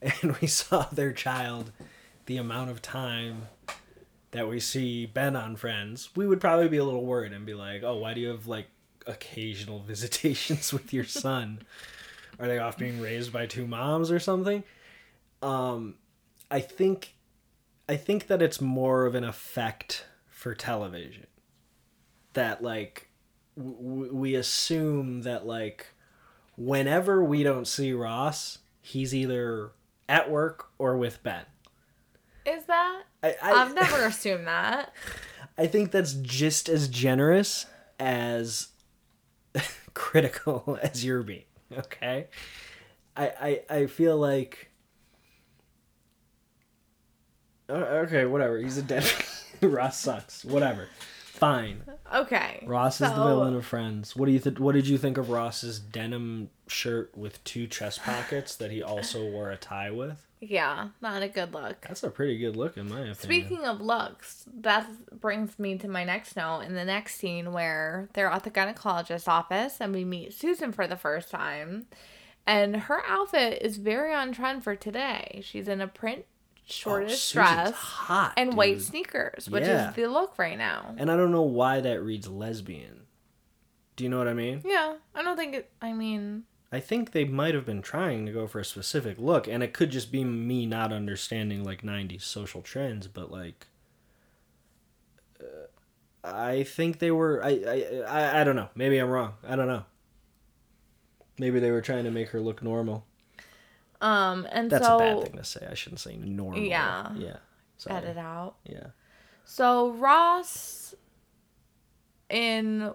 and we saw their child the amount of time that we see Ben on Friends, we would probably be a little worried and be like, "Oh, why do you have like occasional visitations with your son? Are they off being raised by two moms or something?" Um, I think, I think that it's more of an effect for television. That like, w- we assume that like, whenever we don't see Ross, he's either at work or with Ben. is that I, I, I've never assumed that I think that's just as generous as critical as you're being. Okay, I I, I feel like. Uh, Oh, okay, whatever. He's a dead. Ross sucks. Whatever. Fine. Okay. Ross is the villain of Friends. What do you think? What did you think of Ross's denim shirt with two chest pockets that he also wore a tie with? Yeah, not a good look. That's a pretty good look in my opinion. Speaking of looks, that brings me to my next note in the next scene where they're at the gynecologist's office and we meet Susan for the first time. And her outfit is very on trend for today. She's in a print shortish Oh, dress hot, and white sneakers, which Yeah. is the look right now. And I don't know why that reads lesbian. Do you know what I mean? Yeah, I don't think it. I mean, I think they might have been trying to go for a specific look, and it could just be me not understanding like '90s social trends, but like, uh, I think they were. I, I I I don't know. Maybe I'm wrong. I don't know. Maybe they were trying to make her look normal. Um, and That's so a bad thing to say. I shouldn't say normal. Yeah. Yeah. Sorry. edit out. Yeah. So Ross, in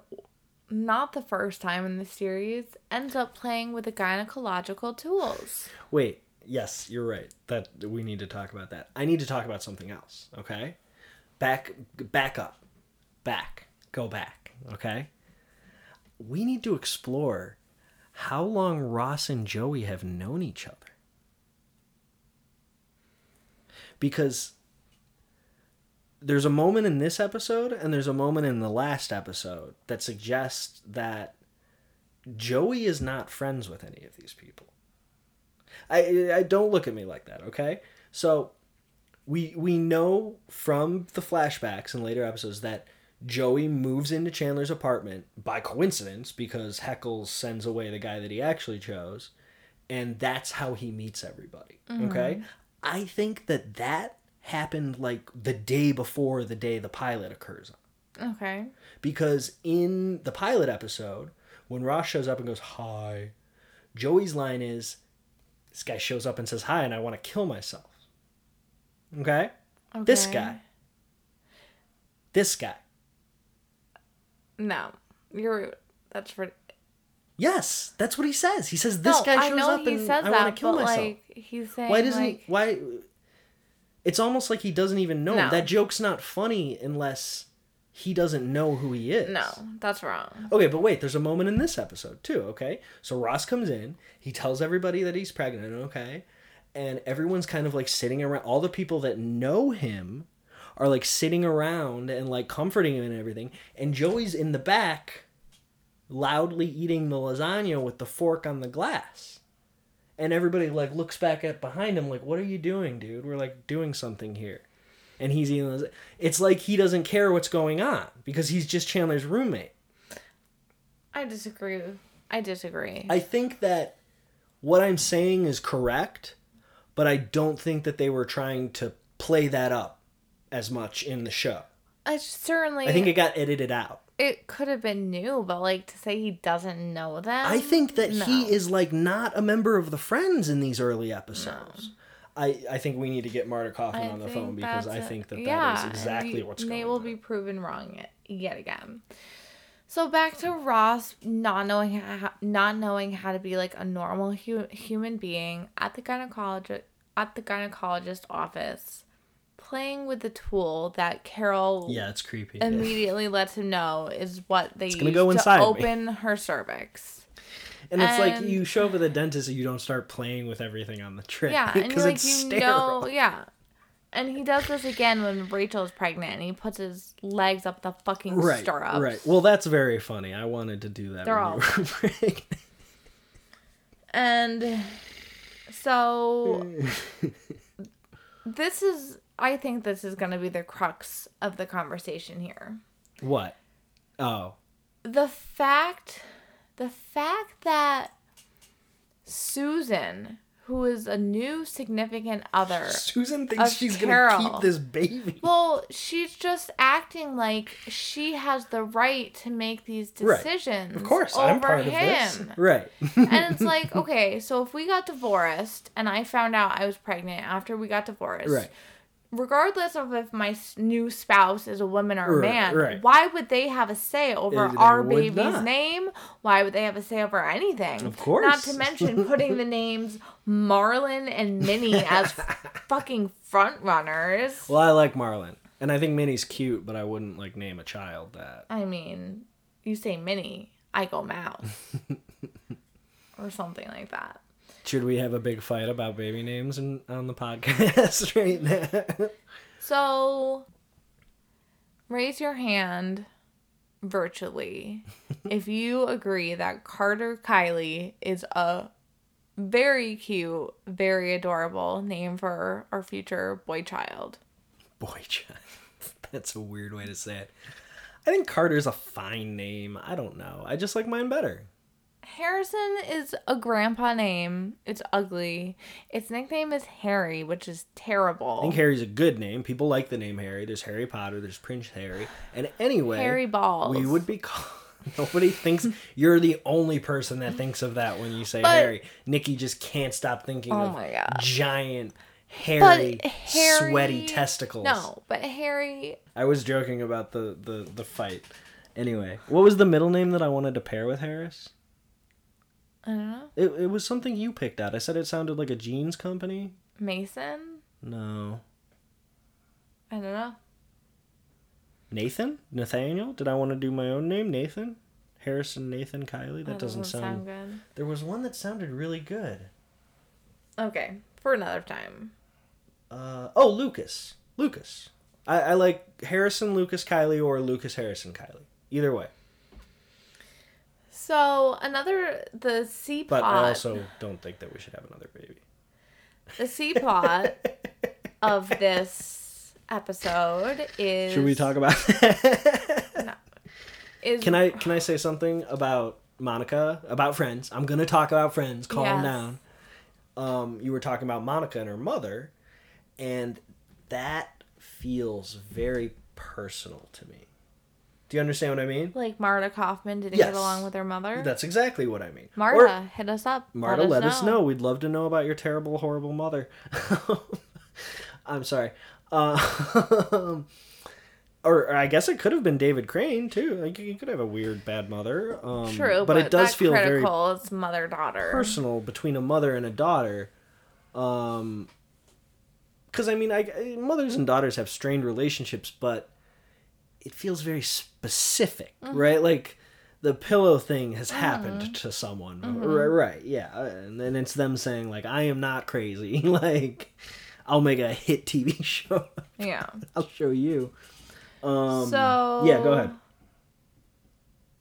not the first time in the series, ends up playing with the gynecological tools. Wait, yes, you're right. That we need to talk about that. I need to talk about something else, okay? Back back up. Back. Go back, okay? We need to explore how long Ross and Joey have known each other. Because there's a moment in this episode and there's a moment in the last episode that suggests that Joey is not friends with any of these people. I, I don't look at me like that, okay? So we we know from the flashbacks and later episodes that Joey moves into Chandler's apartment by coincidence because Heckles sends away the guy that he actually chose, and that's how he meets everybody. Okay, mm-hmm. I think that that happened like the day before the day the pilot occurs. Okay. Because in the pilot episode, when Ross shows up and goes, Hi, Joey's line is, This guy shows up and says hi, and I want to kill myself. Okay? okay. This guy. This guy. No, you're. That's for. Yes, that's what he says. He says, This no, guy shows up and says I want to kill but myself. like he's saying, why doesn't like, he? Why? It's almost like he doesn't even know. No. That joke's not funny unless he doesn't know who he is. No, that's wrong. Okay, but wait, there's a moment in this episode too, okay? So Ross comes in, he tells everybody that he's pregnant, okay? And everyone's kind of like sitting around all the people that know him are like sitting around and like comforting him and everything. And Joey's in the back loudly eating the lasagna with the fork on the glass. And everybody like looks back at behind him like, "What are you doing, dude? We're like doing something here." And he's eating. Las- it's like he doesn't care what's going on because he's just Chandler's roommate. I disagree. I disagree. I think that what I'm saying is correct, but I don't think that they were trying to play that up as much in the show. I certainly. I think it got edited out. It could have been new, but like to say he doesn't know them. I think that no. he is like not a member of the Friends in these early episodes. I, I think we need to get Marta Kauffman I on the phone because I think that that is yeah, exactly we- what's Nate They will on. be proven wrong yet, yet again. So back to Ross not knowing how, not knowing how to be like a normal hu- human being at the gynecologist at the gynecologist office, playing with the tool that Carol yeah, it's creepy. immediately lets him know is what they gonna use go inside to me. open her cervix. and it's like and- you show up at the dentist and you don't start playing with everything on the tray Yeah, and because like it's you sterile. know, yeah. And he does this again when Rachel is pregnant, and he puts his legs up the fucking Right, stirrups. right. Well, that's very funny. I wanted to do that. They're when all you were pregnant. And so this is, I think this is going to be the crux of the conversation here. What? Oh, The fact, the fact that Susan, who is a new significant other, Susan thinks she's Carol. gonna keep this baby. Well, she's just acting like she has the right to make these Right. decisions. Of course, over I'm part him. of this. Right. and it's like, okay, so if we got divorced and I found out I was pregnant after we got divorced, right. Regardless of if my new spouse is a woman or a Right, man, right. why would they have a say over They our baby's not. name? Why would they have a say over anything? Of course. Not to mention putting the names Marlon and Minnie as fucking front runners. Well, I like Marlon, and I think Minnie's cute, but I wouldn't like name a child that. I mean, you say Minnie, I go Mouse. or something like that. Should we have a big fight about baby names in, on the podcast right now? So, raise your hand virtually if you agree that Carter Kylie is a very cute, very adorable name for our future boy child. Boy child. That's a weird way to say it. I think Carter's a fine name. I don't know. I just like mine better. Harrison is a grandpa name. It's ugly. Its nickname is Harry, which is terrible. I think Harry's a good name. People like the name Harry. There's Harry Potter. There's Prince Harry. And anyway, Harry Balls. we would be called. Nobody thinks you're the only person that thinks of that when you say But- Harry. Nikki just can't stop thinking Oh of my God. giant, hairy, Harry- sweaty testicles. No, but Harry. I was joking about the, the, the fight. Anyway, what was the middle name that I wanted to pair with Harris? I don't know. It, it was something you picked out. I said it sounded like a jeans company. Mason? No. I don't know. Nathan? Nathaniel? Did I want to do my own name? Nathan? Harrison Nathan Kylie? That, doesn't, sound... good. There was one that sounded really good. Okay, for another time. Uh, oh, Lucas. Lucas. I, I like Harrison Lucas Kylie or Lucas Harrison Kylie. Either way. So another the C But. I also don't think that we should have another baby. The C plot of this episode is. Should we talk about that? Is Can I can I say something about Monica about Friends? I'm gonna talk about Friends. Calm Yes. down. Um, you were talking about Monica and her mother, and that feels very personal to me. Do you understand what I mean? Like Marta Kauffman didn't Yes. get along with her mother. That's exactly what I mean. Marta, Or- hit us up. Marta, let, us, know. We'd love to know about your terrible, horrible mother. I'm sorry. Uh, or, or I guess it could have been David Crane too. Like you could have a weird bad mother. Um, True, but, it does that feel very critical. It's mother daughter. personal between a mother and a daughter. Um, because I mean, I mothers and daughters have strained relationships, but it feels very specific, Mm-hmm. right? Like the pillow thing has happened to someone, Mm-hmm. right? Right, yeah, and then it's them saying like, "I am not crazy." like, I'll make a hit TV show. Yeah. I'll show you. Um, So yeah, go ahead.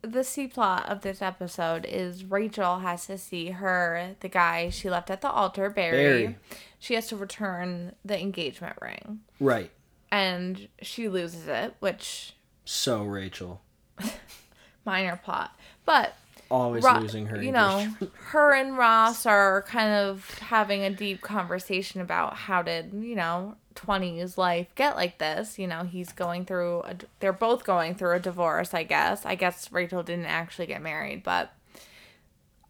The C plot of this episode is Rachel has to see her, the guy she left at the altar, Barry. Barry. She has to return the engagement ring. Right. And she loses it, which So Rachel minor plot. But always Ro- losing her. you know, her and Ross are kind of having a deep conversation about how did, you know, 20s life get like this. You know, he's going through, a, they're both going through a divorce, I guess. I guess Rachel didn't actually get married, but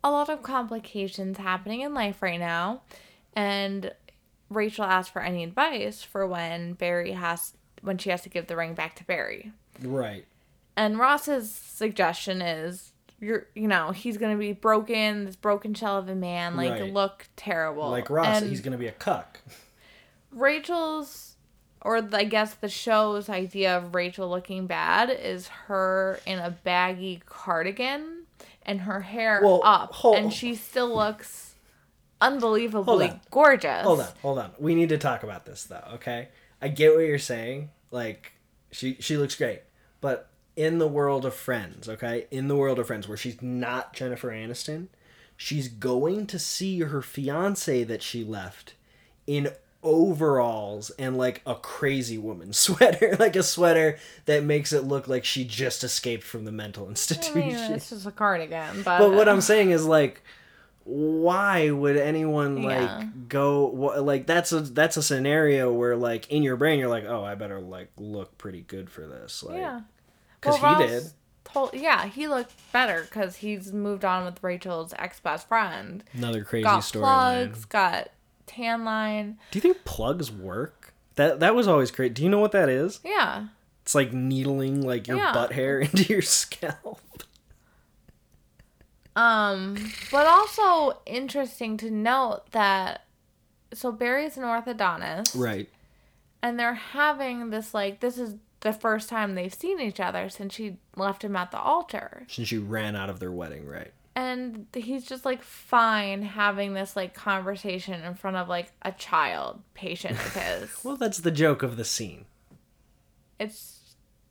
a lot of complications happening in life right now. And Rachel asked for any advice for when Barry has, when she has to give the ring back to Barry. right. And Ross's suggestion is you're you know, he's gonna be broken, this broken shell of a man, like Right. look terrible. Like Ross, And he's gonna be a cuck. Rachel's or I guess the show's idea of Rachel looking bad is her in a baggy cardigan and her hair Well, up. and she still looks unbelievably Hold gorgeous. Hold on, hold on. We need to talk about this though, okay? I get what you're saying. Like she she looks great. But in the world of friends, okay? In the world of friends where she's not Jennifer Aniston, she's going to see her fiance that she left in overalls and like a crazy woman sweater, like a sweater that makes it look like she just escaped from the mental I institution. mean, it's just a cardigan, but, But what I'm saying is like why would anyone like Yeah. go like that's a that's a scenario where like in your brain you're like oh I better like look pretty good for this like Yeah. because Well, he Ross did Told, yeah, he looked better because he's moved on with Rachel's ex best friend. another crazy Got storyline plugs, got tan line. do you think plugs work that that was always great do you know what that is Yeah. it's like needling like your Yeah. butt hair into your scalp Um, but also interesting to note that so Barry's an orthodontist, right and they're having this like this is the first time they've seen each other since she left him at the altar. since she ran out of their wedding right and he's just like fine having this like conversation in front of like a child patient of his. well that's the joke of the scene it's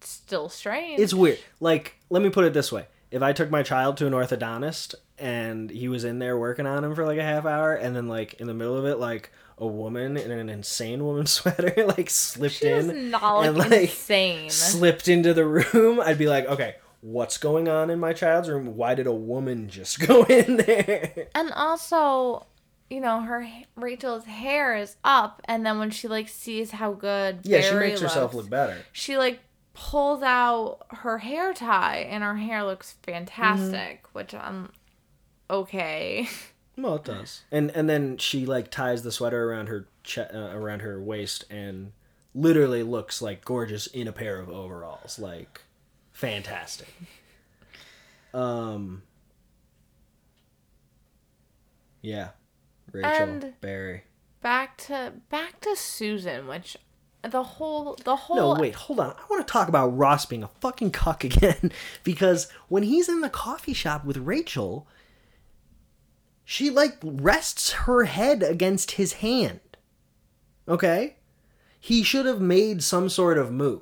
still strange. It's weird. Like, let me put it this way: if I took my child to an orthodontist and he was in there working on him for like a half hour, and then like in the middle of it, like a woman in an insane woman sweater like slipped She in not and like insane. slipped into the room, I'd be like, okay, what's going on in my child's room? Why did a woman just go in there? and also, you know, her Rachel's hair is up, and then when she like sees how good Yeah, she Barry makes herself look better. She like pulls out her hair tie, and her hair looks fantastic. Mm-hmm. Which I'm okay. Well, it does. And and then she like ties the sweater around her che- uh, around her waist and literally looks like gorgeous in a pair of overalls, like fantastic. Um Yeah. Rachel And- Barry. back to back to Susan, which the whole the whole No, wait, hold on. I want to talk about Ross being a fucking cuck again because when he's in the coffee shop with Rachel, she like rests her head against his hand. Okay? He should have made some sort of move.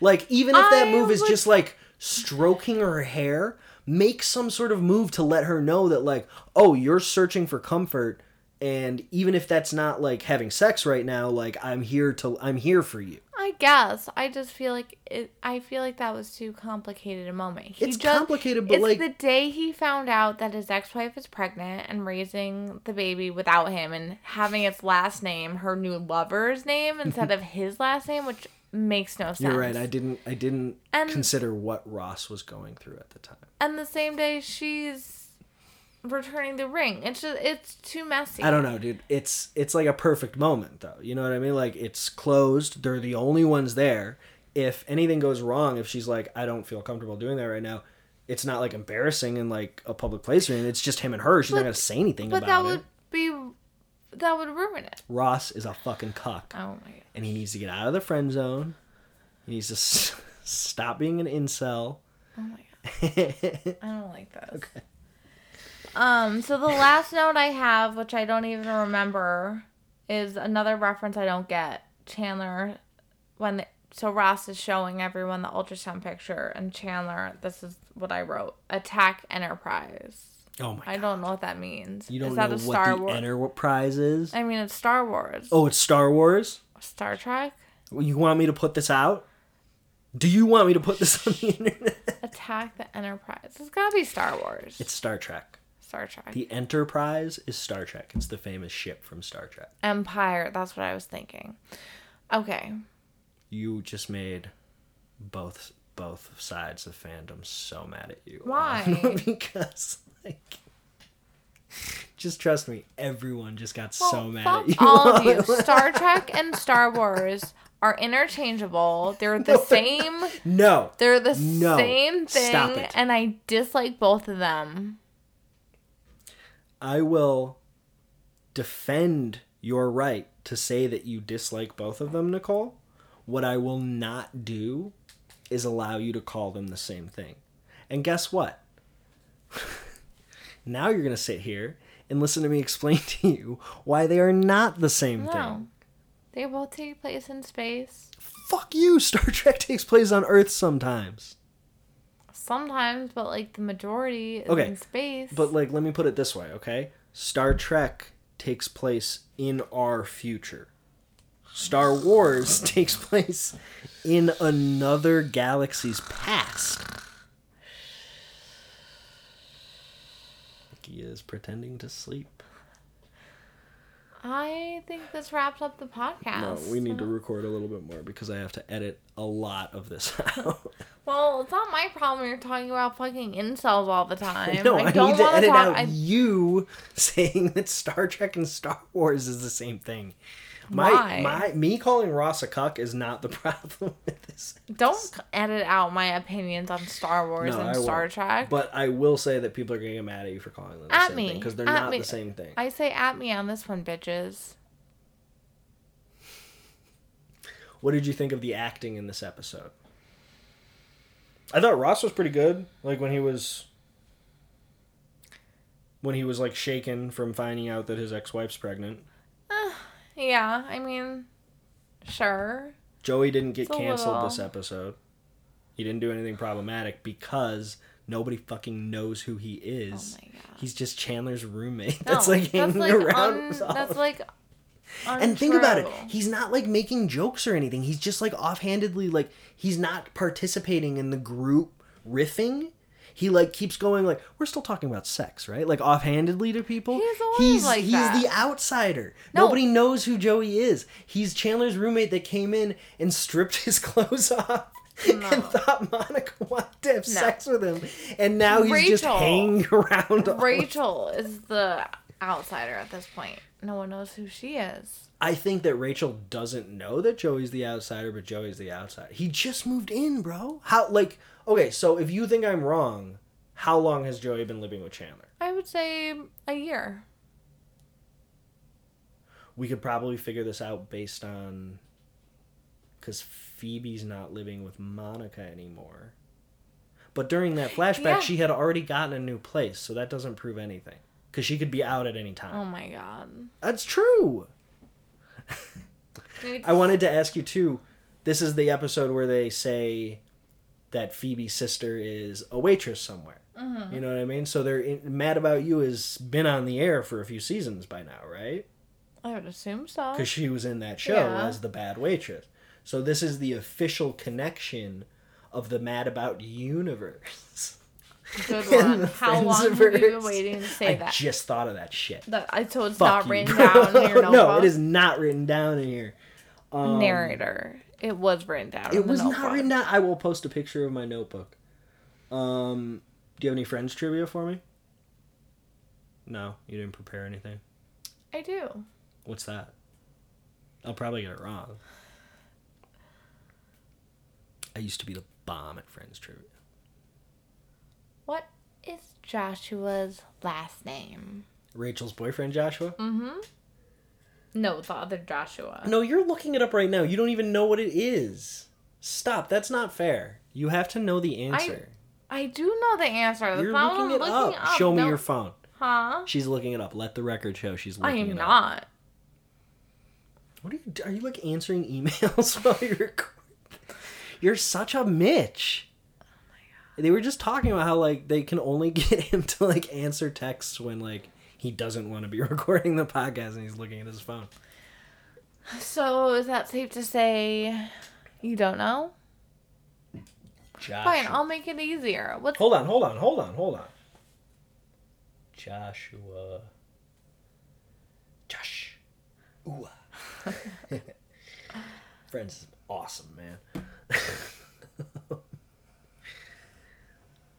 Like even if that I move is would- just like stroking her hair, make some sort of move to let her know that like, "Oh, you're searching for comfort." And even if that's not like having sex right now, like I'm here to I'm here for you. I guess I just feel like it. I feel like that was too complicated a moment. He It's just- complicated, but, it's like- the day he found out that his ex-wife is pregnant and raising the baby without him and having its last name her new lover's name instead of his last name, which makes no sense. You're right. I didn't. I didn't And- consider what Ross was going through at the time. and the same day she's returning the ring. It's just it's too messy. I don't know, dude. It's it's like a perfect moment, though. You know what I mean? Like it's closed. They're the only ones there. If anything goes wrong, if she's like, I don't feel comfortable doing that right now, it's not like embarrassing in like a public place or anything. It's just him and her. She's not gonna say anything But that would it. be that would ruin it. Ross is a fucking cuck, Oh my god. and he needs to get out of the friend zone. He needs to s- stop being an incel. Oh my god. I don't like this. Um, so the last note I have, which I don't even remember, is another reference I don't get. Chandler, when the, so Ross is showing everyone the ultrasound picture, and Chandler, this is what I wrote: attack Enterprise. oh my! I don't know what that means. You don't is that know a what Star the? Enterprise is? I mean, it's Star Wars. Oh, it's Star Wars. Star Trek. You want me to put this out? Do you want me to put this on the internet? Attack the Enterprise. It's gotta be Star Wars. It's Star Trek. Star Trek. The Enterprise is Star Trek. It's the famous ship from Star Trek. Empire. That's what I was thinking. Okay. You just made both both sides of fandom so mad at you. Why? because like just trust me, everyone just got Well, so mad at you. all of you. Star Trek and Star Wars are interchangeable. They're the same. no. They're the No. same thing, and I dislike both of them. I will defend your right to say that you dislike both of them, Nicole. What I will not do is allow you to call them the same thing. And guess what? now you're going to sit here and listen to me explain to you why they are not the same No, thing. they both take place in space. Fuck you. Star Trek takes place on Earth sometimes. Sometimes, but like the majority is Okay, in space. But like let me put it this way, okay? Star Trek takes place in our future. Star Wars takes place in another galaxy's past. He is pretending to sleep. I think this wraps up the podcast. No, we need to record a little bit more because I have to edit a lot of this out. Well, it's not my problem. You're talking about fucking incels all the time. no, I I, don't need to want to edit talk. out I, you saying that Star Trek and Star Wars is the same thing. My Why? my me calling Ross a cuck is not the problem with this. don't edit out my opinions on Star Wars No, and I Star won't. Trek. But I will say that people are gonna get mad at you for calling them the At same me. thing because they're At not me. the same thing. I say at me on this one, bitches. What did you think of the acting in this episode? I thought Ross was pretty good. Like when he was when he was like shaken from finding out that his ex-wife's pregnant. Yeah, I mean, sure. Joey didn't get It's canceled this episode. He didn't do anything problematic because nobody fucking knows who he is. Oh my God. He's just Chandler's roommate. No, That's like hanging like around. un- that's like. and think about it. He's not like making jokes or anything. He's just like offhandedly like he's not participating in the group riffing. He like keeps going like we're still talking about sex, right? Like offhandedly to people. He's always he's like he's that. the outsider. No. Nobody knows who Joey is. He's Chandler's roommate that came in and stripped his clothes off. And thought Monica wanted to have sex with him, and now he's just hanging around. Rachel is the outsider at this point. No one knows who she is. I think that Rachel doesn't know that Joey's the outsider, but Joey's the outsider. He just moved in, bro. How like okay, so if you think I'm wrong, how long has Joey been living with Chandler? I would say a year. We could probably figure this out based on cuz Phoebe's not living with Monica anymore. But during that flashback, Yeah. she had already gotten a new place, so that doesn't prove anything. Cuz she could be out at any time. Oh my god. That's true. I wanted to ask you too. This is the episode where they say that Phoebe's sister is a waitress somewhere. Mm-hmm. You know what I mean? So they're in, Mad About You has been on the air for a few seasons by now, right? I would assume so. Because she was in that show Yeah. as the bad waitress. So this is the official connection of the Mad About universe. Good one. How long have you been waiting to say I that? just thought of that shit. that I, so it's Fuck not you, written down in your notebook. no, it is not written down in here. Um, Narrator. It was written down. in It was not written down. I will post a picture of my notebook. Um, do you have any friends trivia for me? No, you didn't prepare anything. I do. What's that? I'll probably get it wrong. I used to be the bomb at friends trivia. What is Joshua's last name? Rachel's boyfriend Joshua? Mm-hmm. No, the other Joshua. No, you're looking it up right now. You don't even know what it is. Stop. That's not fair. You have to know the answer. I do know the answer. That's you're not looking it what I'm up. up. Show me your phone. Huh? She's looking it up. Let the record show she's I looking am it up. not. What are you? Are you like answering emails while you're? You're such a Mitch. My god. They were just talking about how like they can only get him to like answer texts when like he doesn't want to be recording the podcast and he's looking at his phone. So is that safe to say you don't know? Joshua. Fine, I'll make it easier. What's Hold on, hold on, hold on, hold on. Joshua. Josh. Ooh. Friends is awesome, man.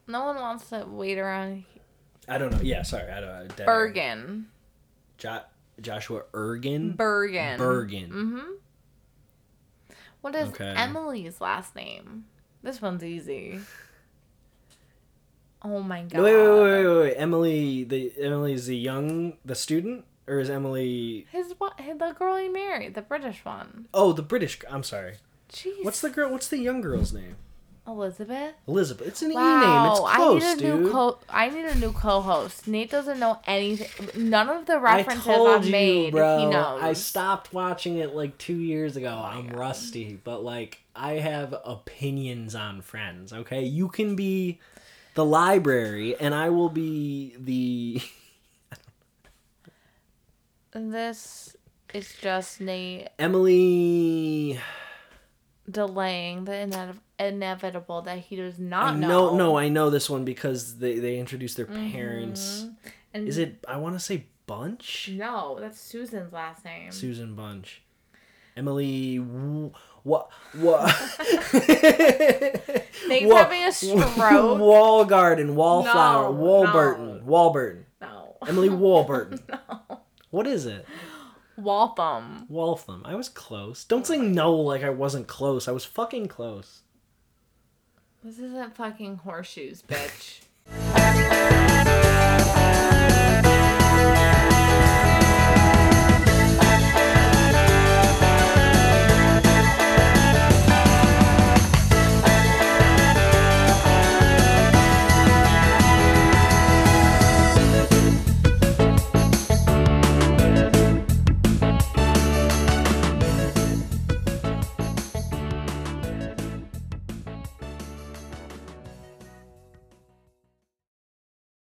No one wants to wait around I don't know. Yeah, sorry. I don't know. Burgin. Jo- Joshua Ergen. Burgin. Burgin. Mm-hmm. What is Okay. Emily's last name? This one's easy. Oh my god. Wait, wait, wait, wait, wait. Emily, the Emily is the young, the student, or is Emily? His what? The girl he married, the British one. Oh, the British. I'm sorry. Jeez. What's the girl? What's the young girl's name? Elizabeth? Elizabeth. It's an Wow, e name. It's close, I need a dude. new co. I need a new co-host. Nate doesn't know anything. None of the I references told I've you, made, bro. he knows. I stopped watching it like two years ago. Oh I'm rusty, but like I have opinions on Friends. Okay, you can be the library, and I will be the. This is just Nate Emily. delaying the inev- inevitable that he does not I know. know, no, I know this one because they they introduced their parents. Mm-hmm. And Is it? I want to say Bunch. No, that's Susan's last name. Susan Bunch. Emily. What? What? Nate's having a stroke. Wall Garden, Wallflower, No, Walburton, Walburton. No. Emily Walburton. no. What is it? Waltham. Waltham. I was close. Don't say no like I wasn't close. I was fucking close. This isn't fucking horseshoes, bitch.